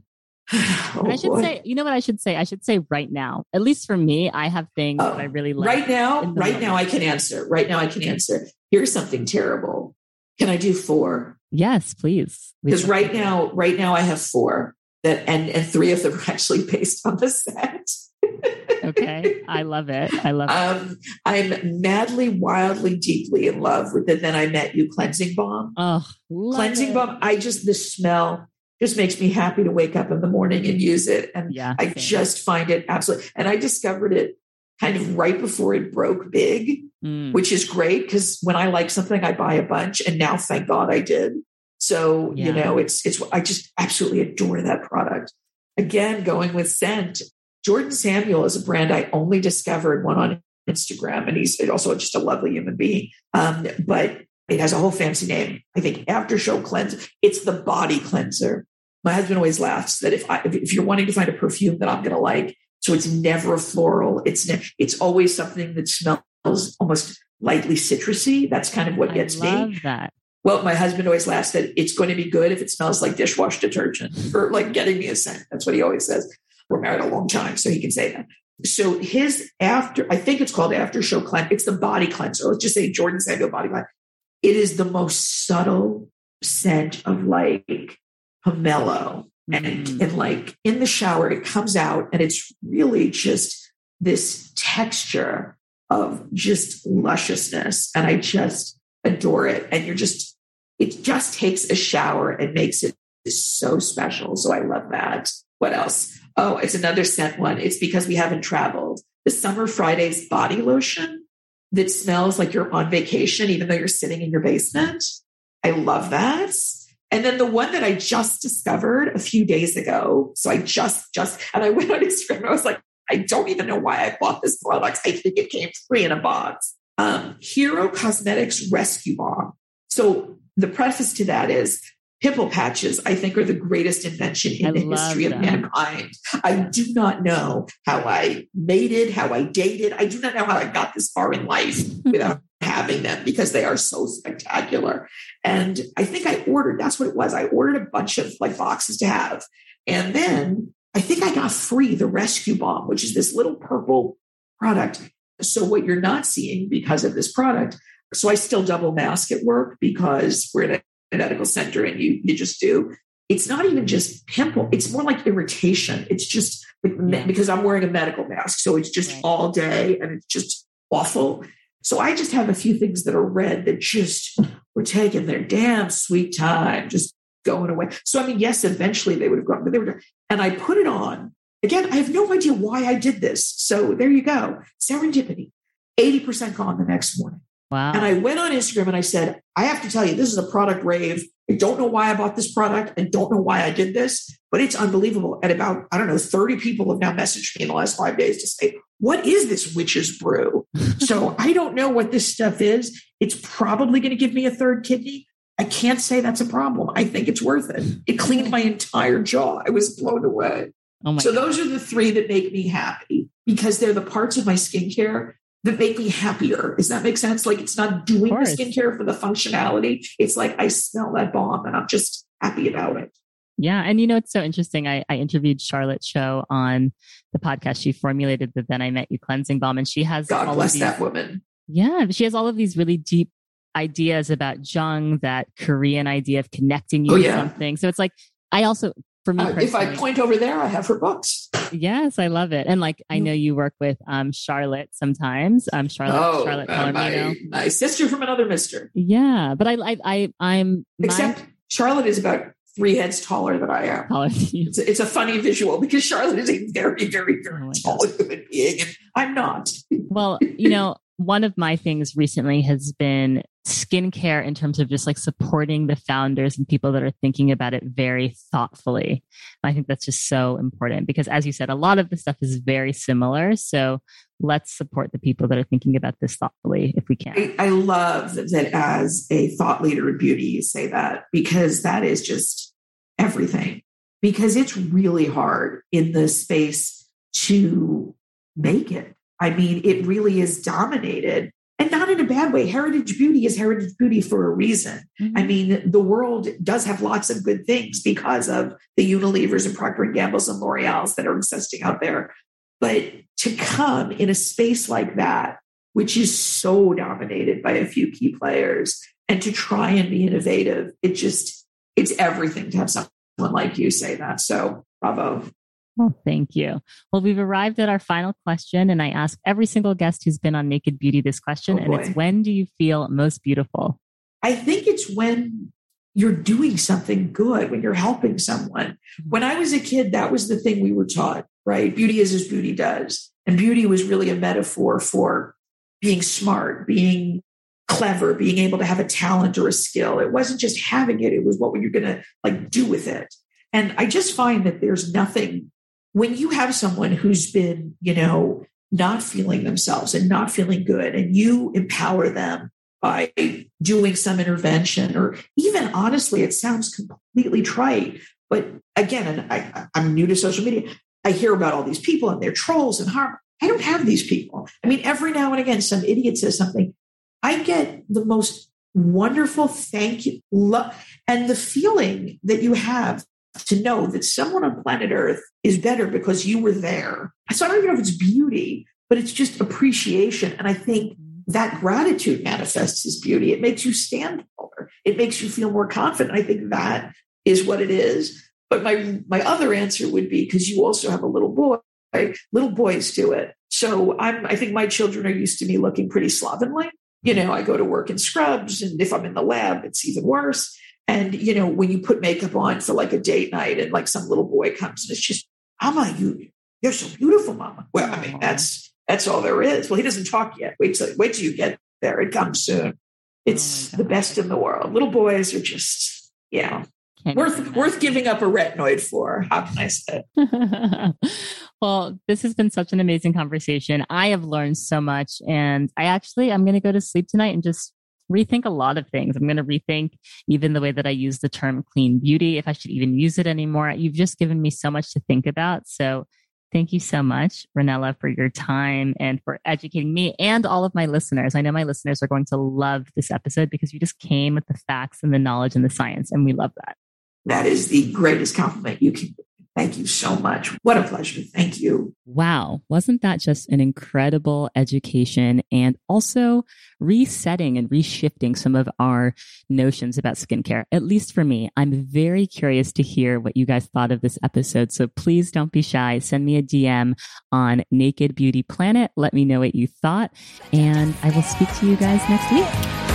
Speaker 4: Oh,
Speaker 2: I should
Speaker 4: boy.
Speaker 2: say, you know what I should say? I should say right now. At least for me, I have things
Speaker 4: Oh,
Speaker 2: that I really like.
Speaker 4: right now, right now. I can answer. Right now I can answer. Here's something terrible. Can I do four?
Speaker 2: Yes, please.
Speaker 4: Because right now, right now I have four that and and three of them are actually based on the set.
Speaker 2: Okay. I love it. I love it.
Speaker 4: Um, I'm madly, wildly, deeply in love with the Then I Met You cleansing balm.
Speaker 2: Oh,
Speaker 4: cleansing
Speaker 2: it.
Speaker 4: balm. I just the smell just makes me happy to wake up in the morning and use it. And
Speaker 2: Yeah.
Speaker 4: I
Speaker 2: same.
Speaker 4: just find it absolutely. And I discovered it kind of right before it broke big,
Speaker 2: Mm.
Speaker 4: which is great because when I like something, I buy a bunch. And now, thank God, I did. So you know, it's it's. I just absolutely adore that product. Again, going with scent. Jordan Samuel is a brand I only discovered one on Instagram, and he's also just a lovely human being. Um, but it has a whole fancy name. I think After Show Cleanse. It's the body cleanser. My husband always laughs that if I, if, you're wanting to find a perfume that I'm going to like, so it's never a floral. It's ne- it's always something that smells almost lightly citrusy. That's kind of what
Speaker 2: I
Speaker 4: gets
Speaker 2: love
Speaker 4: me.
Speaker 2: that.
Speaker 4: Well, my husband always laughs that it's going to be good if it smells like dishwash detergent or like getting me a scent. That's what he always says. We're married a long time, so he can say that. So his after, I think it's called after show cleanse. It's the body cleanser. Let's just say Jordan Samuel body cleanse. It is the most subtle scent of like pomelo and,
Speaker 2: Mm.
Speaker 4: and like in the shower, it comes out and it's really just this texture of just lusciousness. And I just adore it. And you're just, it just takes a shower and makes it so special. So I love that. What else? Oh, it's another scent one. It's because we haven't traveled. The Summer Fridays body lotion that smells like you're on vacation, even though you're sitting in your basement. I love that. And then the one that I just discovered a few days ago. So I just, just, and I went on Instagram and I was like, I don't even know why I bought this product. I think it came free in a box. Um, Hero Cosmetics Rescue Balm. So the preface to that is pimple patches, I think, are the greatest invention in
Speaker 2: I
Speaker 4: the history of mankind. I do not know how I mated, how I dated. I do not know how I got this far in life without having them because they are so spectacular. And I think I ordered, that's what it was. I ordered a bunch of like boxes to have. And then I think I got free the rescue balm, which is this little purple product. So what you're not seeing because of this product. So I still double mask at work because we're a medical center and you you just do. It's not even just pimple. It's more like irritation. It's just
Speaker 2: Yeah.
Speaker 4: because I'm wearing a medical mask. So it's just
Speaker 2: Right.
Speaker 4: all day and it's just awful. So I just have a few things that are red that just were taking their damn sweet time, just going away. So I mean, yes, eventually they would have gone, but they were, and I put it on. Again, I have no idea why I did this. So there you go. Serendipity. 80% gone the next morning.
Speaker 2: Wow.
Speaker 4: And I went on Instagram and I said, I have to tell you, this is a product rave. I don't know why I bought this product and don't know why I did this, but it's unbelievable. And about, I don't know, 30 people have now messaged me in the last five days to say, what is this witch's brew? so I don't know what this stuff is. It's probably going to give me a third kidney. I can't say that's a problem. I think it's worth it. It cleaned my entire jaw. I was blown away.
Speaker 2: oh my
Speaker 4: So
Speaker 2: God.
Speaker 4: those are the three that make me happy because they're the parts of my skincare that make me happier. Does that make sense? Like it's not doing the skincare for the functionality. It's like I smell that balm and I'm just happy about it.
Speaker 2: Yeah. And you know, it's so interesting. I, I interviewed Charlotte Cho on the podcast. She formulated the Then I Met You cleansing balm and she has
Speaker 4: God
Speaker 2: all
Speaker 4: bless
Speaker 2: of these,
Speaker 4: that woman.
Speaker 2: Yeah. She has all of these really deep ideas about jeong, that Korean idea of connecting you
Speaker 4: Oh,
Speaker 2: to
Speaker 4: yeah.
Speaker 2: something. So it's like, I also, for me,
Speaker 4: Uh, if I point over there, I have her books.
Speaker 2: yes, I love it. And like, I
Speaker 4: Mm.
Speaker 2: know you work with um, Charlotte sometimes. Um, Charlotte,
Speaker 4: oh,
Speaker 2: Charlotte
Speaker 4: uh, my, my sister from another mister.
Speaker 2: Yeah. But I, I, I I'm, my-
Speaker 4: Except Charlotte is about three heads taller than I am. It's a, it's a funny visual because Charlotte is a very, very,
Speaker 2: Oh
Speaker 4: very
Speaker 2: my
Speaker 4: tall human being, and I'm not.
Speaker 2: Well, you know, one of my things recently has been skincare in terms of just like supporting the founders and people that are thinking about it very thoughtfully. I think that's just so important because, as you said, a lot of the stuff is very similar. So let's support the people that are thinking about this thoughtfully if we can.
Speaker 4: I, I love that as a thought leader in beauty, you say that because that is just everything. Because it's really hard in this space to make it. I mean, it really is dominated and not in a bad way. Heritage beauty is heritage beauty for a reason.
Speaker 2: Mm-hmm.
Speaker 4: I mean, the world does have lots of good things because of the Unilevers and Procter and Gamble's and L'Oreal's that are existing out there. But to come in a space like that, which is so dominated by a few key players, and to try and be innovative, it just it's everything to have someone like you say that. So bravo.
Speaker 2: Oh, thank you. Well, we've arrived at our final question, and I ask every single guest who's been on Naked Beauty this question,
Speaker 4: Oh,
Speaker 2: and it's when do you feel most beautiful?
Speaker 4: I think it's when you're doing something good, when you're helping someone. Mm-hmm. When I was a kid, that was the thing we were taught, right? Beauty is as beauty does. And beauty was really a metaphor for being smart, being clever, being able to have a talent or a skill. It wasn't just having it, it was what were you going to like do with it. And I just find that there's nothing when you have someone who's been, you know, not feeling themselves and not feeling good and you empower them by doing some intervention or even honestly it sounds completely trite but again I, i'm new to social media i hear about all these people and they're trolls and harm. I don't have these people. I mean every now and again some idiot says something. I get the most wonderful thank you lo- and the feeling that you have to know that someone on planet earth is better because you were there so i don't even know if it's beauty but it's just appreciation and i think that gratitude manifests as beauty. It makes you stand taller. It makes you feel more confident. I think that is what it is. But my my other answer would be because you also have a little boy. Right? Little boys do it. So I'm. I think my children are used to me looking pretty slovenly. You know, I go to work in scrubs, and if I'm in the lab, it's even worse. And you know, when you put makeup on for like a date night, and like some little boy comes, and it's just, Mama, you you're so beautiful, Mama. Well, I mean, that's that's all there is. Well, he doesn't talk yet. Wait till wait till you get there. It comes soon. It's
Speaker 2: Oh
Speaker 4: the best in the world. Little boys are just yeah
Speaker 2: Can't
Speaker 4: worth worth giving up a retinoid for. How can I say?
Speaker 2: well, this has been such an amazing conversation. I have learned so much, and I actually I'm going to go to sleep tonight and just rethink a lot of things. I'm going to rethink even the way that I use the term clean beauty, if I should even use it anymore. You've just given me so much to think about. So thank you so much, Ranella, for your time and for educating me and all of my listeners. I know my listeners are going to love this episode because you just came with the facts and the knowledge and the science, and we love that.
Speaker 4: That is the greatest compliment you can. Thank you so much. What a pleasure. Thank you.
Speaker 2: Wow. Wasn't that just an incredible education and also resetting and reshifting some of our notions about skincare? At least for me, I'm very curious to hear what you guys thought of this episode. So please don't be shy. Send me a DM on Naked Beauty Planet. Let me know what you thought. And I will speak to you guys next week.